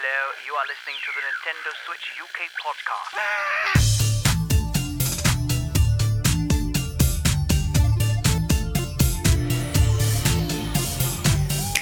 Hello, you are listening to the Nintendo Switch UK podcast.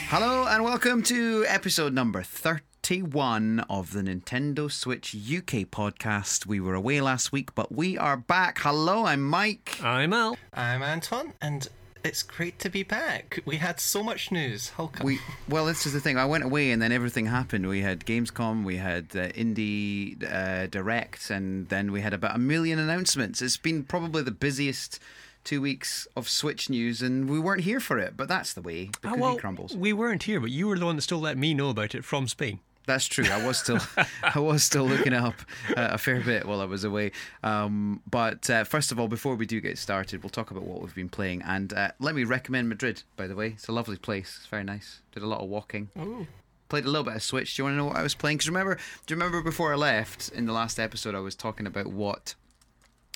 Hello and welcome to episode number 31 of the Nintendo Switch UK podcast. We were away last week, but we are back. Hello, I'm Mike. I'm Al. I'm Anton, and it's great to be back. We had so much news. How come? We well, this is the thing. I went away and then everything happened. We had Gamescom, we had uh, Indie uh, Direct, and then we had about a million announcements. It's been probably the busiest two weeks of Switch news, and we weren't here for it. But that's the way. The cookie well, crumbles. we weren't here, but you were the one that still let me know about it from Spain. That's true. I was still, I was still looking up uh, a fair bit while I was away. Um, but uh, first of all, before we do get started, we'll talk about what we've been playing. And uh, let me recommend Madrid. By the way, it's a lovely place. It's very nice. Did a lot of walking. Ooh. Played a little bit of Switch. Do you want to know what I was playing? Because remember, do you remember before I left in the last episode, I was talking about what,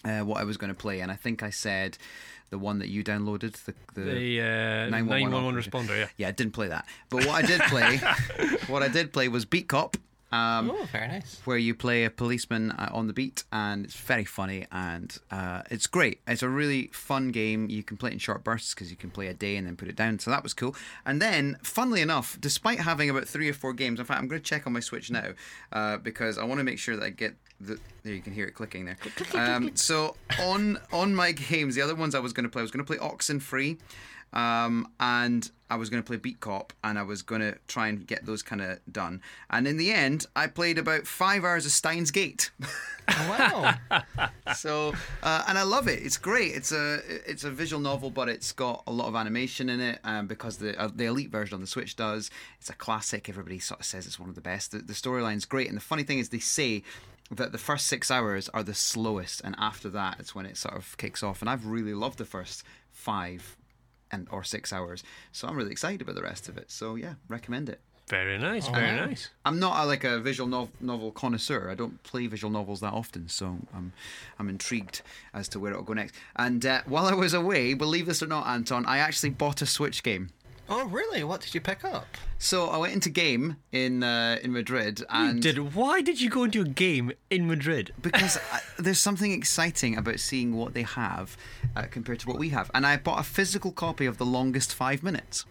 uh, what I was going to play, and I think I said the one that you downloaded, the the, uh, 911 911 responder, yeah. yeah, I didn't play that. But what I did play, what I did play was Beat Cop. Um, oh, very nice. where you play a policeman uh, on the beat, and it's very funny and uh, it's great. It's a really fun game. You can play it in short bursts because you can play a day and then put it down. So that was cool. And then, funnily enough, despite having about three or four games, in fact, I'm going to check on my Switch now uh, because I want to make sure that I get the. There you can hear it clicking there. Um, so on on my games, the other ones I was going to play, I was going to play Oxenfree. Um, and I was going to play Beat Cop, and I was going to try and get those kind of done. And in the end, I played about five hours of Steins Gate. Oh, wow. so, uh, and I love it. It's great. It's a it's a visual novel, but it's got a lot of animation in it. Um, because the uh, the elite version on the Switch does. It's a classic. Everybody sort of says it's one of the best. The, the storyline's great, and the funny thing is, they say that the first six hours are the slowest, and after that, it's when it sort of kicks off. And I've really loved the first five and or six hours, so I'm really excited about the rest of it. So yeah, recommend it. Very nice, very nice. I'm not a, like a visual nov- novel connoisseur. I don't play visual novels that often, so I'm I'm intrigued as to where it'll go next. And uh, while I was away, believe this or not, Anton, I actually bought a Switch game. Oh, really? What did you pick up? So I went into game in uh, in Madrid, and Did why did you go into a game in Madrid? because I, there's something exciting about seeing what they have uh, compared to what we have, and I bought a physical copy of The Longest Five Minutes.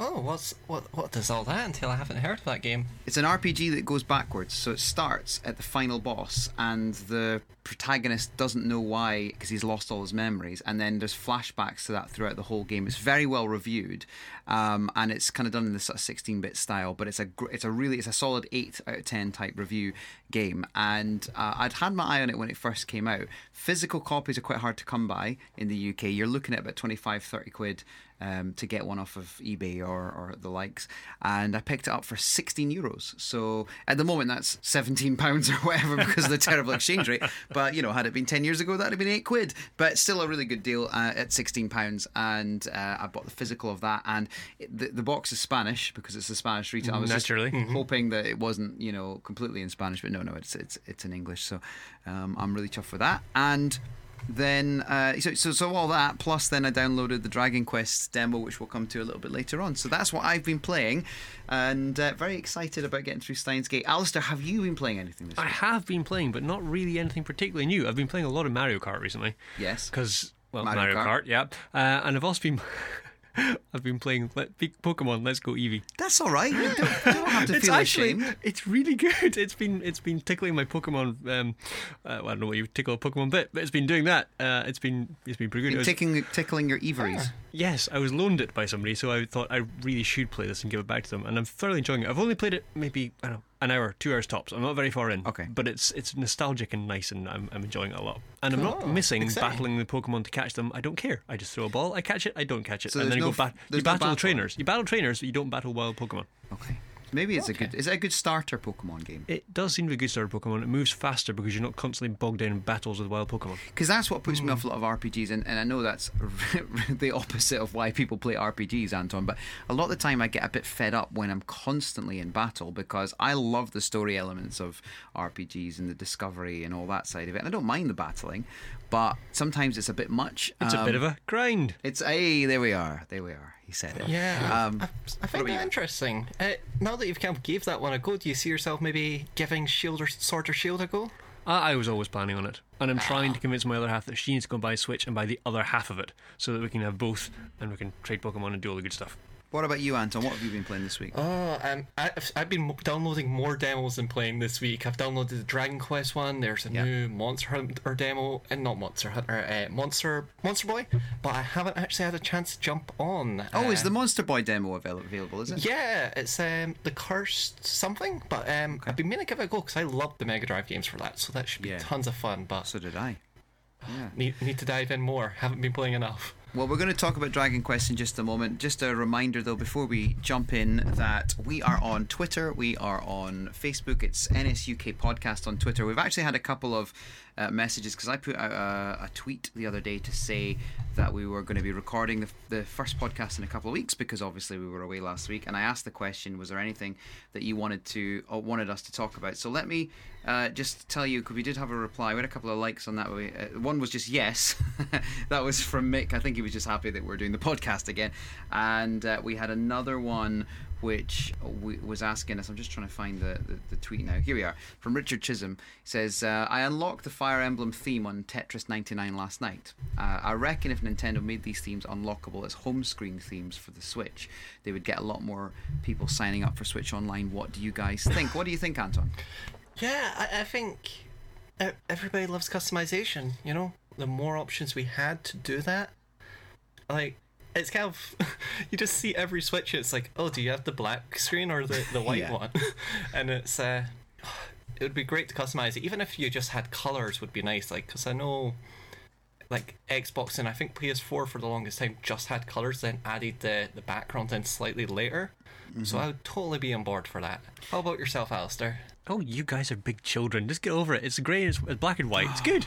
Oh, what's what? What does all that entail? I haven't heard of that game. It's an RPG that goes backwards. So it starts at the final boss, and the protagonist doesn't know why because he's lost all his memories. And then there's flashbacks to that throughout the whole game. It's very well reviewed, um, and it's kind of done in this sort of 16-bit style. But it's a it's a really it's a solid eight out of ten type review game. And uh, I'd had my eye on it when it first came out. Physical copies are quite hard to come by in the UK. You're looking at about 25, 30 quid um, to get one off of eBay or, or the likes. And I picked it up for 16 euros. So at the moment, that's 17 pounds or whatever because of the terrible exchange rate. But, you know, had it been 10 years ago, that'd have been eight quid. But still a really good deal uh, at 16 pounds. And uh, I bought the physical of that. And it, the, the box is Spanish because it's a Spanish retail. I was just Naturally. hoping that it wasn't, you know, completely in Spanish. But no, no, it's, it's, it's in English. So um, I'm really chuffed with that. And then uh, so, so so all that plus then I downloaded the Dragon Quest demo which we'll come to a little bit later on so that's what I've been playing and uh, very excited about getting through Steins Gate Alistair have you been playing anything this I week have been playing, but not really anything particularly new. I've been playing a lot of Mario Kart recently. yes Because well, Mario Mario, Kart. Kart, yeah. Uh, and I've also been I've been playing Let, Pokemon Let's Go Eevee. that's all right you don't, you don't have to it's feel actually ashamed it's really good. It's been it's been tickling my Pokemon. Um, uh, well, I don't know what you tickle a Pokemon bit, but it's been doing that. Uh, it's been it's been pretty good. Was- tickling, tickling your Everys yes, I was loaned it by somebody, so I thought I really should play this and give it back to them, and I'm thoroughly enjoying it. I've only played it maybe I don't know an hour, two hours tops. I'm not very far in. Okay. but it's it's nostalgic and nice, and I'm, I'm enjoying it a lot. And I'm not oh, missing Exciting. battling the Pokemon to catch them. I don't care. I just throw a ball, I catch it, I don't catch it, So and then you no go back. You no battle battle. trainers. You battle trainers. You don't battle wild Pokemon. okay maybe it's a good is it a good starter Pokemon game It does seem to be a good starter Pokemon. It moves faster because you're not constantly bogged down in battles with wild Pokemon. because that's what puts me Mm. off a lot of RPGs, and, and I know that's the opposite of why people play RPGs, Anton. But a lot of the time, I get a bit fed up when I'm constantly in battle because I love the story elements of RPGs and the discovery and all that side of it, and I don't mind the battling, but sometimes it's a bit much. It's a bit of a grind. It's hey, there we are, there we are. He said it. Yeah, Um, I, I about find that interesting. Uh, now that you've kind of gave that one a go, do you see yourself maybe giving Shield or Sword or Shield a go? I, I was always planning on it, and I'm trying to convince my other half that she needs to go and buy a Switch and buy the other half of it, so that we can have both and we can trade Pokemon and do all the good stuff. What about you, Anton? What have you been playing this week? Oh, um, I've, I've been downloading more demos than playing this week. I've downloaded the Dragon Quest one. There's a Yeah. new Monster Hunter demo, and not Monster Hunter, uh, Monster Monster Boy. But I haven't actually had a chance to jump on. oh, is uh, the Monster Boy demo avail- available? Is it? Yeah, it's um the cursed something. But um, I've been meaning to give it a go because I love the Mega Drive games for that. So that should be Yeah. tons of fun. But So did I. Yeah. need need to dive in more. Haven't been playing enough. Well, we're going to talk about Dragon Quest in just a moment. Just a reminder, though, before we jump in, that we are on Twitter, we are on Facebook. It's NSUK Podcast on Twitter. We've actually had a couple of uh, messages because I put out a, a tweet the other day to say that we were going to be recording the, the first podcast in a couple of weeks because obviously we were away last week. And I asked the question: Was there anything that you wanted to or wanted us to talk about? So let me uh, just tell you because we did have a reply. We had a couple of likes on that. We, uh, one was just yes, that was from Mick. I think he was just happy that we're doing the podcast again. And uh, we had another one which was asking us. I'm just trying to find the, the, the tweet now. Here we are from Richard Chisholm. He says, uh, "I unlocked the Fire Emblem theme on Tetris 99 last night. Uh, I reckon if Nintendo made these themes unlockable as home screen themes for the Switch, they would get a lot more people signing up for Switch Online. What do you guys think? What do you think, Anton? Yeah, I, I think everybody loves customization. You know, the more options we had to do that, like it's kind of you just see every switch. It's like, oh, do you have the black screen or the the white Yeah. one? and it's uh, it would be great to customize it. Even if you just had colors, would be nice. Like, because I know. Like Xbox and I think PS4 for the longest time just had colors, then added the, the background in slightly later. So I would totally be on board for that. How about yourself, Alistair? Oh, you guys are big children. Just get over it. It's grey, it's it's black and white. It's good.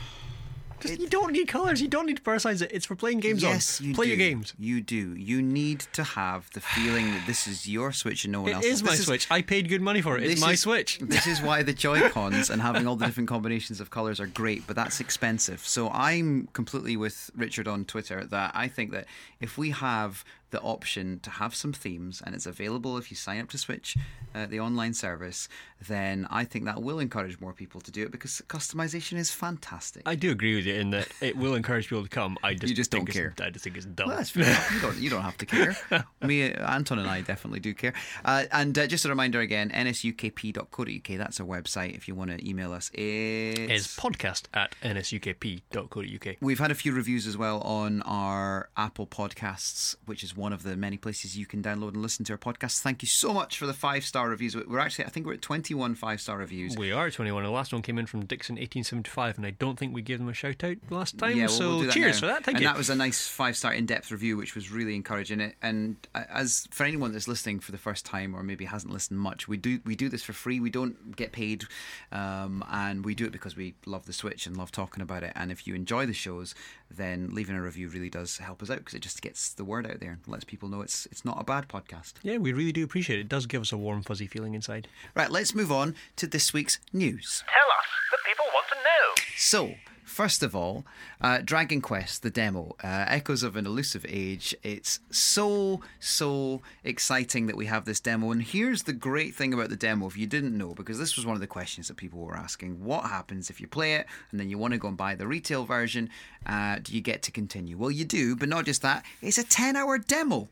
Just, you don't need colours. You don't need to personalise it. It's for playing games yes, on. you Play do. your games. You do. You need to have the feeling that this is your Switch and no one It else's. is my This Switch. I paid good money for it. It's my is- Switch. This is why the Joy Cons and having all the different combinations of colours are great, but that's expensive. So I'm completely with Richard on Twitter that I think that if we have the option to have some themes and it's available if you sign up to Switch, uh, the online service, then I think that will encourage more people to do it because customization is fantastic. I do agree with you in that it will encourage people to come. I just, You just don't care. I just think it's dumb. Well, that's fair enough. You don't, you don't have to care. Me, Anton, and I definitely do care. Uh, and uh, just a reminder again nsukp.co.uk. That's our website if you want to email us. It's, is podcast at nsukp.co.uk. We've had a few reviews as well on our Apple Podcasts, which is one of the many places you can download and listen to our podcast. Thank you so much for the five star reviews. We're actually, I think we're at 21 five star reviews. We are 21. The last one came in from Dixon 1875, and I don't think we gave them a shout out last time. Yeah, well, so we'll do that cheers now. for that. Thank and you. And that was a nice five star in depth review, which was really encouraging. It and as for anyone that's listening for the first time or maybe hasn't listened much, we do we do this for free. We don't get paid, um, and we do it because we love the Switch and love talking about it. And if you enjoy the shows, then leaving a review really does help us out because it just gets the word out there lets people know it's it's not a bad podcast. yeah, we really do appreciate it. It does give us a warm, fuzzy feeling inside. Right, let's move on to this week's news. Tell us. The people want to know. So, first of all, uh, Dragon Quest, the demo, uh, Echoes of an Elusive Age. It's so, so exciting that we have this demo. And here's the great thing about the demo, if you didn't know, because this was one of the questions that people were asking what happens if you play it and then you want to go and buy the retail version? Uh, do you get to continue? Well, you do, but not just that, it's a 10 hour demo.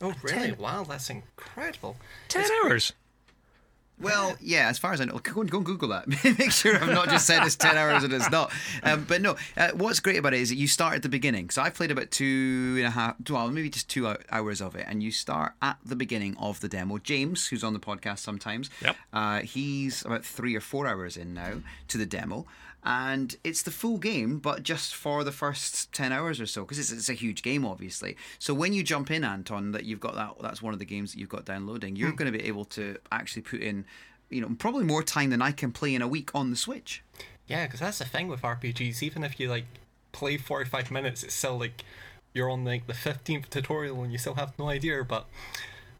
Oh, really? Wow, that's incredible. 10 hours. Well, yeah, as far as I know, go and, go and Google that. Make sure I've not just said it's 10 hours and it's not. Um, but no, uh, what's great about it is that you start at the beginning. So I've played about two and a half, well, maybe just two hours of it, and you start at the beginning of the demo. James, who's on the podcast sometimes, Yep. uh, he's about three or four hours in now to the demo. And it's the full game, but just for the first 10 hours or so, because it's, it's a huge game, obviously. So when you jump in, Anton, that you've got that, that's one of the games that you've got downloading, you're hmm. going to be able to actually put in, you know, probably more time than I can play in a week on the Switch. Yeah, because that's the thing with RPGs. Even if you like play forty-five minutes, it's still like you're on like the fifteenth tutorial and you still have no idea. But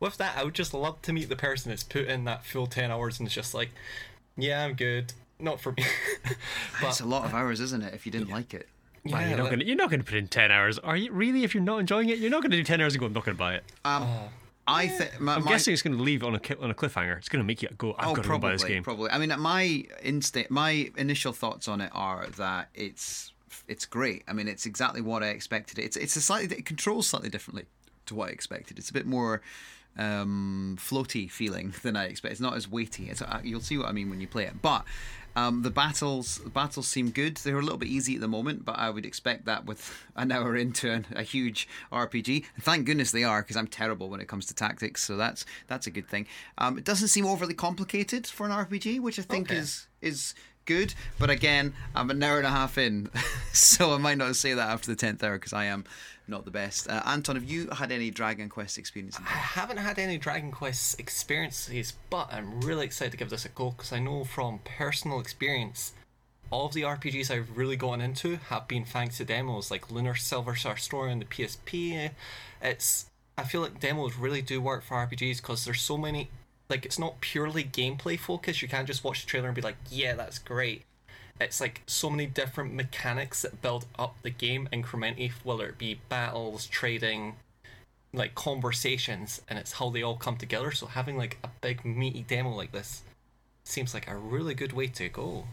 with that, I would just love to meet the person that's put in that full ten hours and it's just like, yeah, I'm good. Not for me. it's a lot of hours, isn't it, if you didn't like it? Well, Yeah, you're not like- gonna you're not gonna put in ten hours, are you? Really? If you're not enjoying it, you're not gonna do ten hours and go. I'm not gonna buy it. Um, I think I'm my- guessing it's gonna leave on a on a cliffhanger. It's gonna make you go. I've oh, got to probably, buy this game. probably. I mean, my instinct, my initial thoughts on it are that it's it's great. I mean, it's exactly what I expected. It's it's a slightly it controls slightly differently to what I expected. It's a bit more um, floaty feeling than I expect. It's not as weighty. It's uh, you'll see what I mean when you play it, but. Um, the battles, the battles seem good. They're a little bit easy at the moment, but I would expect that with an hour into an, a huge RPG. And thank goodness they are, because I'm terrible when it comes to tactics. So that's that's a good thing. Um, it doesn't seem overly complicated for an RPG, which I think Okay. is is good. But again, I'm an hour and a half in, so I might not say that after the tenth hour because I am not the best. Uh, Anton, have you had any Dragon Quest experience? I haven't had any Dragon Quest experiences, but I'm really excited to give this a go because I know from personal experience, all of the RPGs I've really gotten into have been thanks to demos like Lunar Silver Star Story on the PSP. It's I feel like demos really do work for RPGs because there's so many. Like it's not purely gameplay focused. You can't just watch the trailer and be like, "Yeah, that's great." It's like so many different mechanics that build up the game incrementally, whether it be battles, trading, like conversations and it's how they all come together so having like a big meaty demo like this seems like a really good way to go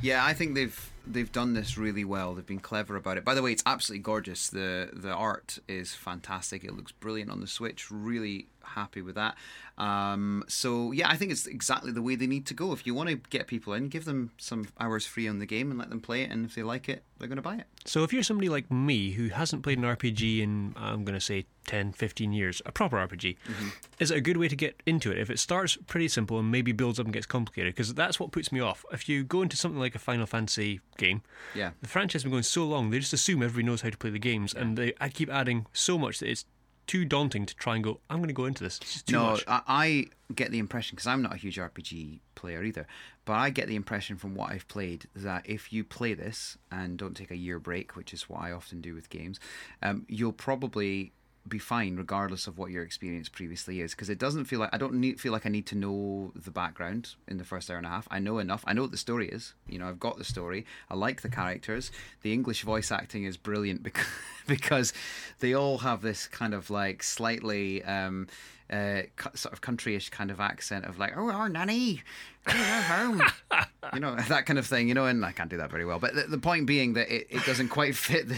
Yeah, I think they've they've done this really well. They've been clever about it. By the way, it's absolutely gorgeous. the The art is fantastic. It looks brilliant on the Switch. Really happy with that. Um, so yeah, I think it's exactly the way they need to go. If you want to get people in, give them some hours free on the game and let them play it. And if they like it, they're going to buy it. So if you're somebody like me who hasn't played an RPG in I'm going to say 10, 15 years, a proper RPG, Mm-hmm. is it a good way to get into it? If it starts pretty simple and maybe builds up and gets complicated, because that's what puts me off. If you go into something like a Final Fantasy game, Yeah. the franchise has been going so long, they just assume everybody knows how to play the games, and they I keep adding so much that it's too daunting to try and go. I'm going to go into this. It's too no, much. I, I get the impression because I'm not a huge RPG player either, but I get the impression from what I've played that if you play this and don't take a year break, which is what I often do with games, um, you'll probably be fine regardless of what your experience previously is because it doesn't feel like I don't need, feel like I need to know the background in the first hour and a half. I know enough. I know what the story is. You know, I've got the story. I like the characters. The English voice acting is brilliant because because they all have this kind of like slightly um, uh, sort of countryish kind of accent of like, oh, our nanny, you know, that kind of thing, you know, and I can't do that very well. But the, the point being that it, it doesn't quite fit the,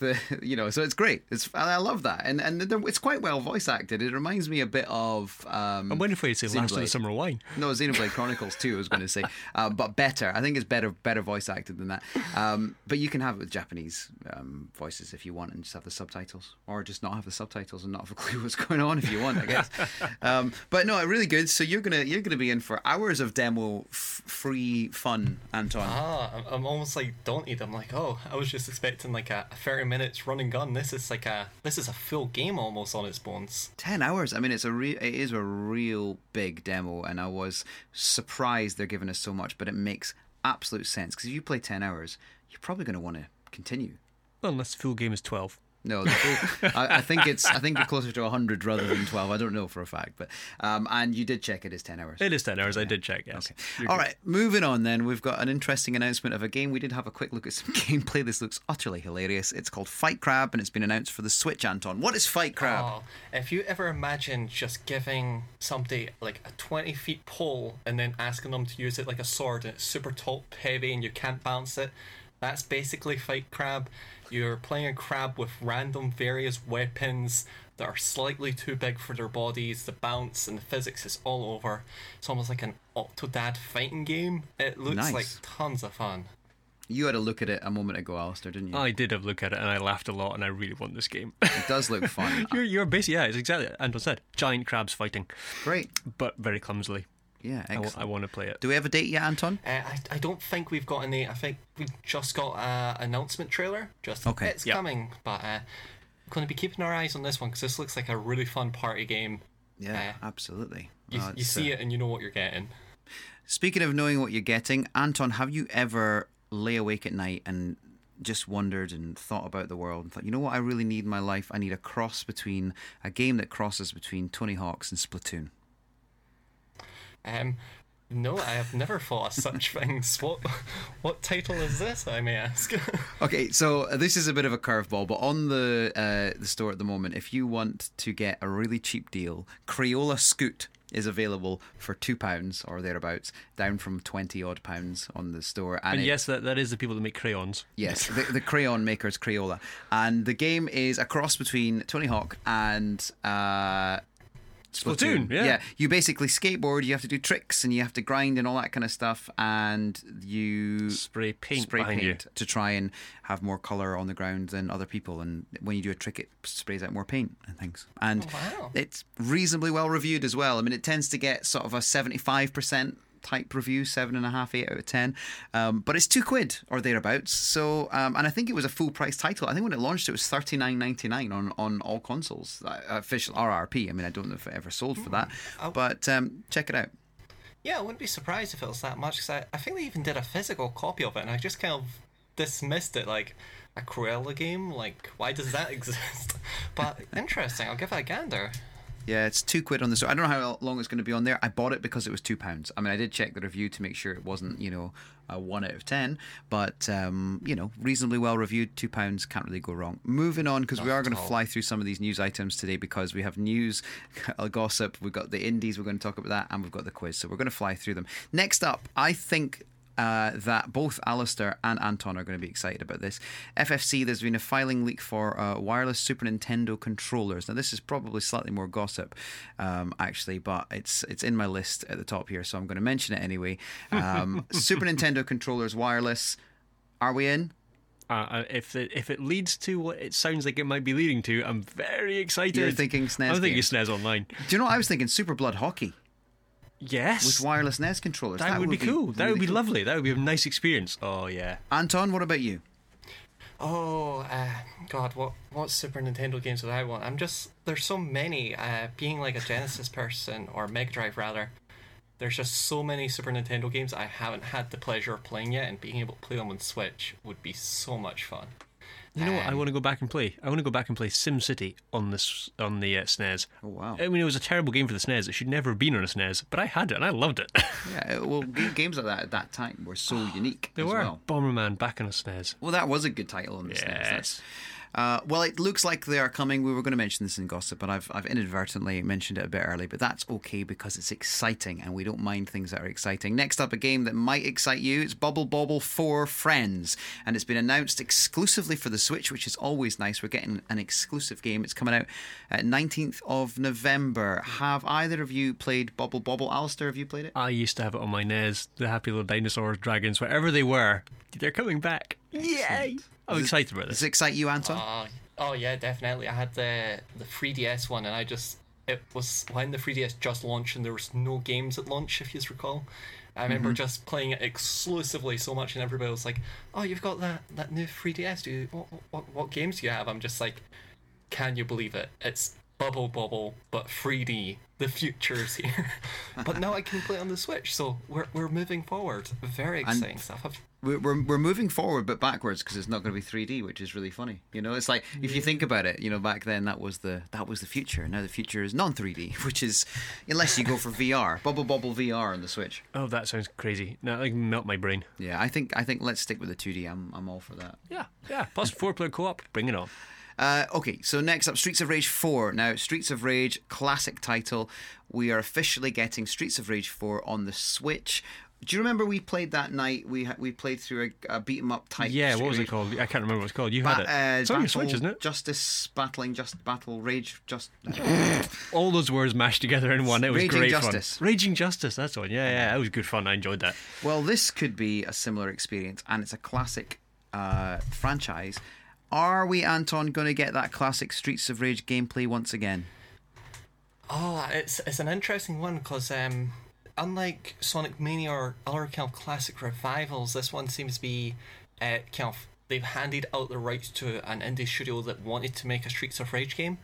the, you know, so it's great. It's I love that, and and it's quite well voice acted. It reminds me a bit of. Um, I'm waiting for you to say Last of the Xenoblade. Summer Wine. No, Xenoblade Chronicles 2, I was going to say, uh, but better. I think it's better, better voice acted than that. Um, but you can have it with Japanese um, voices if you want, and just have the subtitles, or just not have the subtitles and not have a clue what's going on if you want, I guess. um, but no, really good. So you're gonna you're gonna be in for hours of demo f- free fun, Anton. ah I'm, I'm almost like daunted. I'm like oh i was just expecting like a, a 30 minutes run and gun. This is like a this is a full game almost on its bones. 10 hours? I mean it's a re- it is a real big demo and i was surprised they're giving us so much but it makes absolute sense. Because if you play 10 hours you're probably going to want to continue. Well, unless the full game is 12. No full, I, I think it's i think it's closer to 100 rather than 12 i don't know for a fact but um and you did check it is 10 hours It is 10 hours, I did check, yes. Okay. You're All good. right, moving on then. We've got an interesting announcement of a game. We did have a quick look at some gameplay. This looks utterly hilarious. It's called Fight Crab and it's been announced for the Switch, Anton. What is Fight Crab? Oh, if you ever imagine just giving somebody like a 20 feet pole and then asking them to use it like a sword and it's super top heavy and you can't bounce it, that's basically Fight Crab. You're playing a crab with random various weapons that are slightly too big for their bodies. The bounce and the physics is all over. It's almost like an Octodad fighting game. It looks Nice. like tons of fun. You had a look at it a moment ago, Alistair, didn't you? I did have a look at it and I laughed a lot and I really want this game. It does look fun. you're, you're basically, yeah, it's exactly what Anton said. Giant crabs fighting, Great. but very clumsily. Yeah, excellent. I want to play it. Do we have a date yet, Anton? Uh, I, I don't think we've got any. I think we just got a announcement trailer. Just Okay. it's Yep. coming, but uh, we're going to be keeping our eyes on this one because this looks like a really fun party game. Yeah, Uh, absolutely. You, you see uh, it and you know what you're getting. Speaking of knowing what you're getting, Anton, have you ever lay awake at night and just wondered and thought about the world and thought, you know what, I really need in my life? I need a cross between a game that crosses between Tony Hawk's and Splatoon. Um, No, I have never thought of such things. What what title is this, I may ask? Okay, so uh, this is a bit of a curveball, but on the uh, the store at the moment, if you want to get a really cheap deal, Crayola Scoot is available for two pounds or thereabouts, down from twenty odd pounds on the store. And it- yes, that, that is the people that make crayons. Yes, the, the crayon makers Crayola, and the game is a cross between Tony Hawk and uh, Splatoon, yeah. yeah. you basically skateboard. You have to do tricks and you have to grind and all that kind of stuff, and you Spray paint spray behind you. to try and have more color on the ground than other people. And when you do a trick, it sprays out more paint and things. And Oh, wow. it's reasonably well reviewed as well. I mean, it tends to get sort of a seventy-five percent type review, seven and a half, eight out of ten. Um, but it's two quid or thereabouts. So, um, and I think it was a full price title. I think when it launched, it was thirty nine ninety nine on on all consoles, uh, official RRP. I mean, I don't know if it ever sold for that, Oh. but um, check it out. yeah, I wouldn't be surprised if it was that much because I, I think they even did a physical copy of it, and I just kind of dismissed it like a Crayola game. Like, why does that exist? but interesting. I'll give it a gander. Yeah, it's two quid on the store. I don't know how long it's going to be on there. I bought it because it was two pounds. I mean, I did check the review to make sure it wasn't, you know, a one out of ten, but um, you know, reasonably well reviewed. Two pounds can't really go wrong. Moving on because we are going to fly through some of these news items today because we have news, gossip. We've got the indies. We're going to talk about that, and we've got the quiz. So we're going to fly through them. Next up, I think uh, that both Alistair and Anton are going to be excited about this. FCC, there's been a filing leak for uh, wireless Super Nintendo controllers. Now, this is probably slightly more gossip, um, actually, but it's it's in my list at the top here, so I'm going to mention it anyway. Um, Super Nintendo controllers wireless. Are we in? Uh, uh, if it, if it leads to what it sounds like it might be leading to, I'm very excited. You're thinking SNES I'm thinking game. SNES Online. Do you know what I was thinking? Super Blood Hockey Yes. with wireless NES controllers. that, would be cool. that would be cool. lovely. That would be a nice experience. Oh yeah. Anton, what about you? Oh, uh, God, what what Super Nintendo games would I want? I'm just there's so many. Uh, being like a Genesis person or Mega Drive rather, there's just so many Super Nintendo games I haven't had the pleasure of playing yet, and being able to play them on Switch would be so much fun. You know what? I Um, want to go back and play. I want to go back and play SimCity on this on the uh, SNES. Oh, wow. I mean, it was a terrible game for the SNES. It should never have been on a SNES, but I had it and I loved it. Yeah, well, games like that at that time were so unique they as were well. Bomberman back on a SNES. Well, that was a good title on the SNES. That's- Yes. Uh, well, it looks like they are coming. We were going to mention this in gossip, but I've, I've inadvertently mentioned it a bit early. But that's okay because it's exciting, and we don't mind things that are exciting. Next up, a game that might excite you. It's Bubble Bobble for Friends, and it's been announced exclusively for the Switch, which is always nice. We're getting an exclusive game. It's coming out at 19th of November. Have either of you played Bubble Bobble? Alistair, have you played it? I used to have it on my NES. The happy little dinosaurs, dragons, whatever they were, they're coming back. Yay! I'm excited about this. Does this. it excite you, Anton? Uh, oh yeah, definitely. I had the the 3DS one, and I just it was when the 3DS just launched, and there was no games at launch, if you recall. I remember just playing it exclusively so much, and everybody was like, "Oh, you've got that that new 3DS? Do you, what, what what games do you have?" I'm just like, "Can you believe it? It's Bubble Bobble, but 3D. The future's here." but now I can play on the Switch, so we're we're moving forward. Very exciting stuff. I've, we're, we're, moving forward but backwards because it's not going to be 3D, which is really funny. You know, it's like if you think about it, you know, back then that was the that was the future. Now the future is non 3D, which is unless you go for VR, Bubble bubble VR on the Switch. Oh, that sounds crazy. Now, like melt my brain. Yeah, I think I think let's stick with the 2D. I'm I'm all for that. Yeah, yeah. Plus four player co op. Bring it on. Uh, okay, so next up, Streets of Rage 4. Now, Streets of Rage, classic title. We are officially getting Streets of Rage 4 on the Switch. Do you remember we played that night? We we played through a, a beat 'em up type. Yeah, Street what was it called? I can't remember what it's called. You Ba- had it. uh, it's on your Switch, isn't it? Justice, battling, just battle, rage, just. All those words mashed together in one. It was Raging great Justice. fun. Raging Justice. That's one. Yeah, yeah. That was good fun. I enjoyed that. well, this could be a similar experience, and it's a classic uh, franchise. Are we, Anton, going to get that classic Streets of Rage gameplay once again? Oh, it's it's an interesting one because um, unlike Sonic Mania or other kind of classic revivals, this one seems to be uh, kind of they've handed out the rights to an indie studio that wanted to make a Streets of Rage game.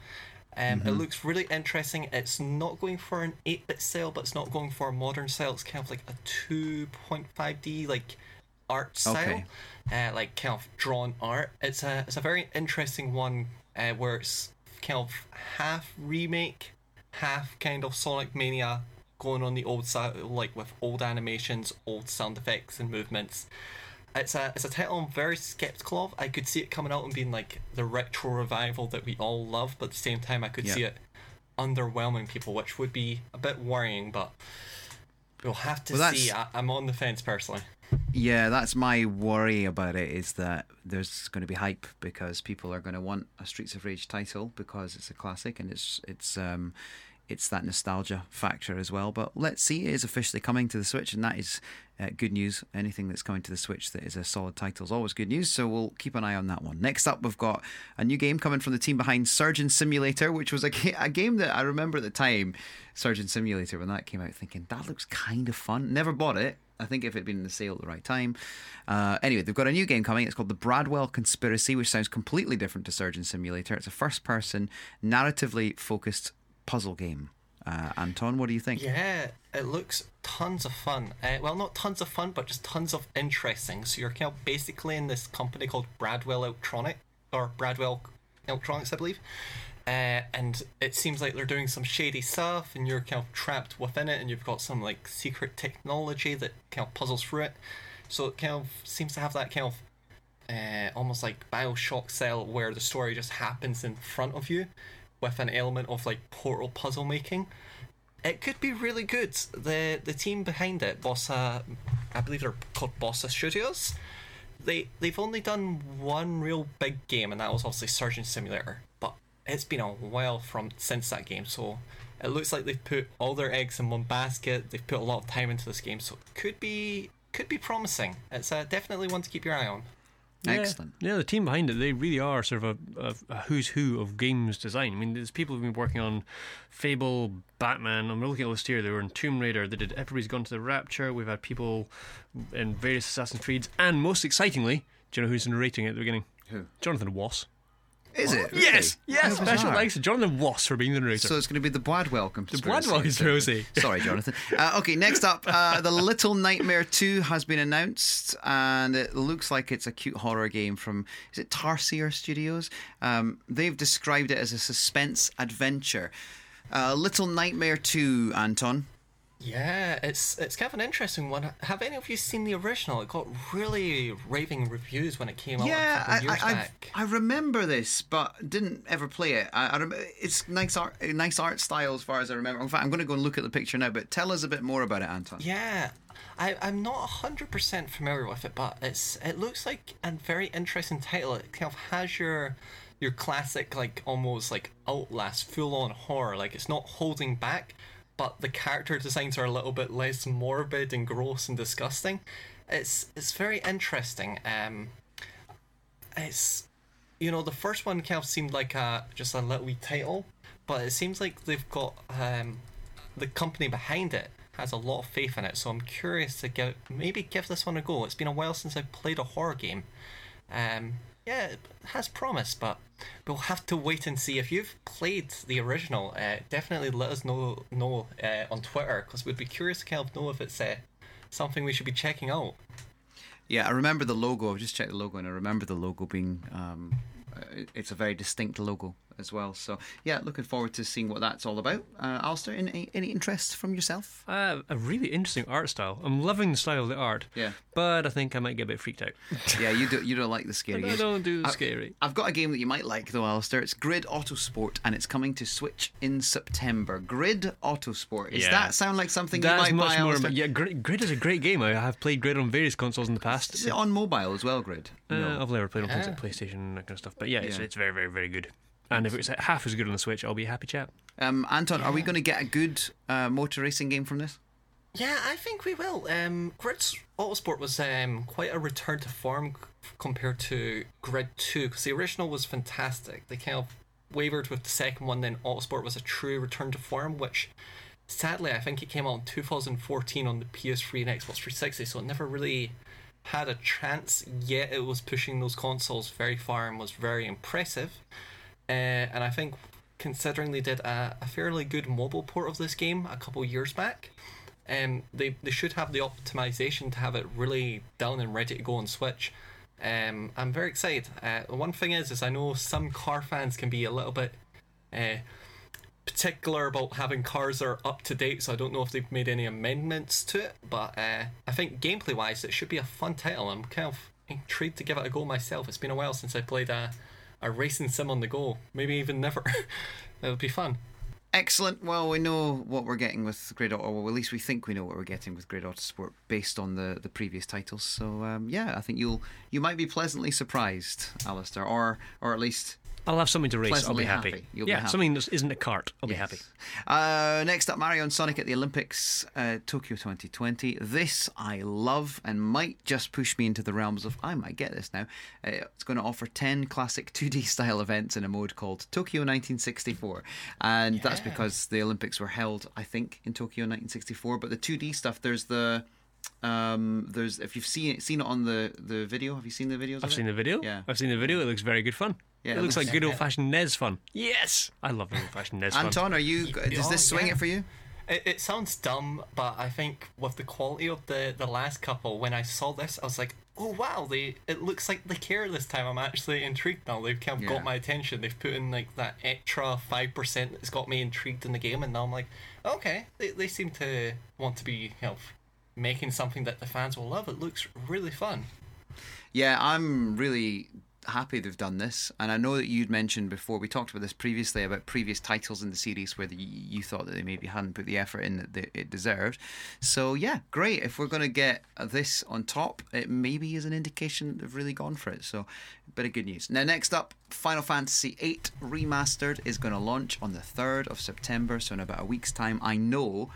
Um, It looks really interesting. It's not going for an 8-bit style, but it's not going for a modern style. It's kind of like a 2.5D like art style, Okay. uh, like kind of drawn art. It's a it's a very interesting one uh, where it's kind of half remake, half kind of Sonic Mania going on the old side, like with old animations, old sound effects and movements. It's a it's a title I'm very skeptical of. I could see it coming out and being like the retro revival that we all love, but at the same time, I could Yeah. see it underwhelming people, which would be a bit worrying. But we'll have to Well, see. I, I'm on the fence personally. Yeah, that's my worry about it is that there's going to be hype because people are going to want a Streets of Rage title because it's a classic and it's it's um it's that nostalgia factor as well. But let's see, it is officially coming to the Switch, and that is uh, good news. Anything that's coming to the Switch that is a solid title is always good news. So we'll keep an eye on that one. Next up, we've got a new game coming from the team behind Surgeon Simulator, which was a, ga- a game that I remember at the time, Surgeon Simulator, when that came out, thinking that looks kind of fun. Never bought it. I think if it had been in the sale at the right time. Uh, anyway, they've got a new game coming. It's called The Bradwell Conspiracy, which sounds completely different to Surgeon Simulator. It's a first person, narratively focused puzzle game. Uh, Anton, what do you think? Yeah, it looks tons of fun. Uh, well, not tons of fun, but just tons of interesting. So you're kind of basically in this company called Bradwell Electronic or Bradwell Electronics, I believe. Uh, and it seems like they're doing some shady stuff, and you're kind of trapped within it, and you've got some like secret technology that kind of puzzles through it. So it kind of seems to have that kind of uh, almost like Bioshock cell where the story just happens in front of you with an element of like portal puzzle making. It could be really good. The the team behind it, Bossa, I believe they're called Bossa Studios. They they've only done one real big game, and that was obviously Surgeon Simulator. But it's been a while from since that game, so it looks like they've put all their eggs in one basket. They've put a lot of time into this game, so it could be could be promising. It's uh, definitely one to keep your eye on. Yeah. Excellent. Yeah, the team behind it, they really are sort of a, a, a who's who of games design. I mean, there's people who've been working on Fable, Batman. I'm looking at the list here. They were in Tomb Raider. They did Everybody's Gone to the Rapture. We've had people in various Assassin's Creeds. And most excitingly, do you know who's narrating it at the beginning? Who? Jonathan Wass. Is it? Yes, yes. How Special bizarre. thanks to Jonathan Wass for being the narrator. So it's going to be the Bradwell conspiracy. Bradwell conspiracy. Sorry, Jonathan. Uh, okay, next up, uh, the Little Nightmare Two has been announced, and it looks like it's a cute horror game from is it Tarsier Studios? Um, they've described it as a suspense adventure. Uh, Little Nightmare Two, Anton. Yeah, it's it's kind of an interesting one. Have any of you seen the original? It got really raving reviews when it came out Yeah, I, years I. I remember this, but didn't ever play it. I, I it's nice art, nice art style as far as I remember. In fact, I'm going to go and look at the picture now. But tell us a bit more about it, Anton. Yeah, I, I'm not hundred percent familiar with it, but it's it looks like a very interesting title. It kind of has your your classic like almost like Outlast full on horror. Like it's not holding back, but the character designs are a little bit less morbid and gross and disgusting. It's it's very interesting. Um, it's you know the first one kind of seemed like a just a little wee title, but it seems like they've got um, the company behind it has a lot of faith in it. So I'm curious to give maybe give this one a go. It's been a while since I've played a horror game. Um, yeah, it has promise, but we'll have to wait and see. If you've played the original, uh, definitely let us know know uh, on Twitter because we'd be curious to kind of know if it's uh, something we should be checking out. Yeah, I remember the logo. I've just checked the logo, and I remember the logo being. Um, it's a very distinct logo as well. So yeah, looking forward to seeing what that's all about. Uh, Alistair, any, any interest from yourself? Uh, a really interesting art style. I'm loving the style of the art. Yeah. But I think I might get a bit freaked out. Yeah, you do. You don't like the scary I don't do the I, scary. I've got a game that you might like though, Alistair. It's Grid Autosport, and it's coming to Switch in September. Grid Autosport. Does Yeah. that sound like something That's you might much buy? more. Alistair? Yeah, Grid, Grid is a great game. I have played Grid on various consoles in the past. Is it on mobile as well, Grid? Uh, I've never played on things Yeah. like PlayStation and that kind of stuff. But yeah, it's, Yeah. it's very, very, very good. And if it's half as good on the Switch, I'll be a happy chap. Um, Anton, are we going to get a good uh, motor racing game from this? Yeah, I think we will. Um, Grid's Autosport was um, quite a return to form c- compared to Grid 2 because the original was fantastic. They kind of wavered with the second one, then Autosport was a true return to form, which sadly I think it came out in 2014 on the PS3 and Xbox 360, so it never really had a chance, yet it was pushing those consoles very far and was very impressive. Uh, and I think considering they did a, a fairly good mobile port of this game a couple years back, um, they, they should have the optimization to have it really done and ready to go on Switch. Um, I'm very excited. Uh, one thing is, is I know some car fans can be a little bit uh, particular about having cars that are up to date, so I don't know if they've made any amendments to it. But uh, I think gameplay wise, it should be a fun title. I'm kind of intrigued to give it a go myself. It's been a while since I played a, a racing sim on the go. Maybe even never. It'll be fun. Excellent. Well, we know what we're getting with Grid Auto, Well, at least we think we know what we're getting with Grid Autosport based on the, the previous titles. So um, yeah, I think you'll you might be pleasantly surprised, Alistair, or or at least I'll have something to race. I'll be happy. happy. You'll be yeah, happy. something that isn't a cart. I'll be happy. Uh, next up, Mario and Sonic at the Olympics, uh, Tokyo 2020. This I love and might just push me into the realms of I might get this now. Uh, it's going to offer 10 classic 2D style events in a mode called Tokyo 1964. And that's because the Olympics were held, I think, in Tokyo 1964. But the 2D stuff, there's the. Um, there's if you've seen it, seen it on the, the video. Have you seen the videos? I've it? seen the video. Yeah. I've seen the video. It looks very good fun. Yeah, it, it looks looks- like good old fashioned NES fun. Yes, I love old fashioned NES fun. Anton, are you? Does this swing yeah. it for you? It, it sounds dumb, but I think with the quality of the, the last couple, when I saw this, I was like, oh wow, they it looks like they care this time. I'm actually intrigued now. They've kind of Yeah. got my attention. They've put in like that extra five percent that's got me intrigued in the game, and now I'm like, okay, they they seem to want to be you know making something that the fans will love. It looks really fun. Yeah, I'm really happy they've done this. And I know that you'd mentioned before, we talked about this previously about previous titles in the series where the, you thought that they maybe hadn't put the effort in that they, it deserved. So, yeah, great. If we're going to get this on top, it maybe is an indication they've really gone for it. So, bit of good news. Now, next up, Final Fantasy VIII Remastered is going to launch on the 3rd of September. So, in about a week's time, I know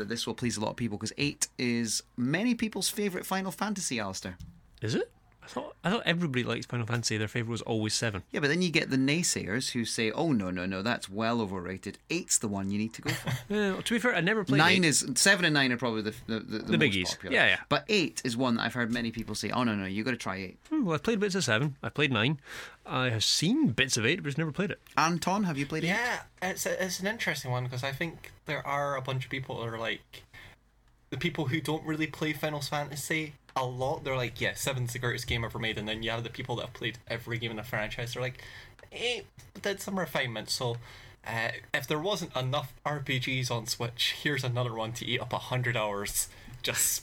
that this will please a lot of people because 8 is many people's favourite Final Fantasy, Alistair. Is it? I thought I thought everybody likes Final Fantasy. Their favorite was always seven. Yeah, but then you get the naysayers who say, "Oh no, no, no, that's well overrated. Eight's the one you need to go for." To be fair, I never played nine eight. is seven and nine are probably the the, the, The most biggies. popular. Yeah, yeah. But eight is one that I've heard many people say, "Oh no, no, you got to try eight. Hmm, well, I've played bits of seven. I've played nine. I have seen bits of eight, but just never played it. Anton, have you played eight? Yeah, it's a, it's an interesting one because I think there are a bunch of people that are like the people who don't really play Final Fantasy a lot. They're like, yeah, seven's the greatest game ever made, and then you have the people that have played every game in the franchise. They're like, eh, did some refinement. So. Uh, if there wasn't enough RPGs on Switch, here's another one to eat up a hundred hours. Just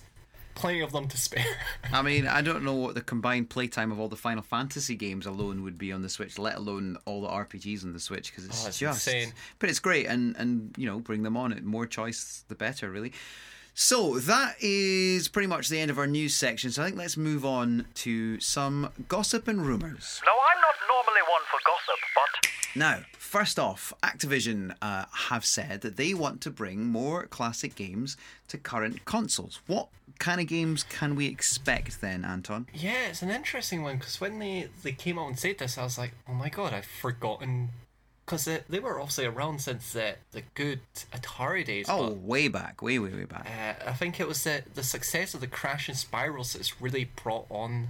plenty of them to spare. I mean, I don't know what the combined playtime of all the Final Fantasy games alone would be on the Switch, let alone all the RPGs on the Switch, because it's, Oh, just. insane. But it's great, and and you know, bring them on. It more choice, the better, really. So that is pretty much the end of our news section. So I think let's move on to some gossip and rumors. Now, I'm not normally one for gossip, but Now, first off, Activision uh, have said that they want to bring more classic games to current consoles. What kind of games can we expect then, Anton? Yeah, it's an interesting one because when they, they came out and said this, I was like, oh my god, I've forgotten. Because they, they were obviously around since the, the good Atari days. Oh, way back, way, way, way back. uh, I think it was the, the success of the Crash and Spyros that's really brought on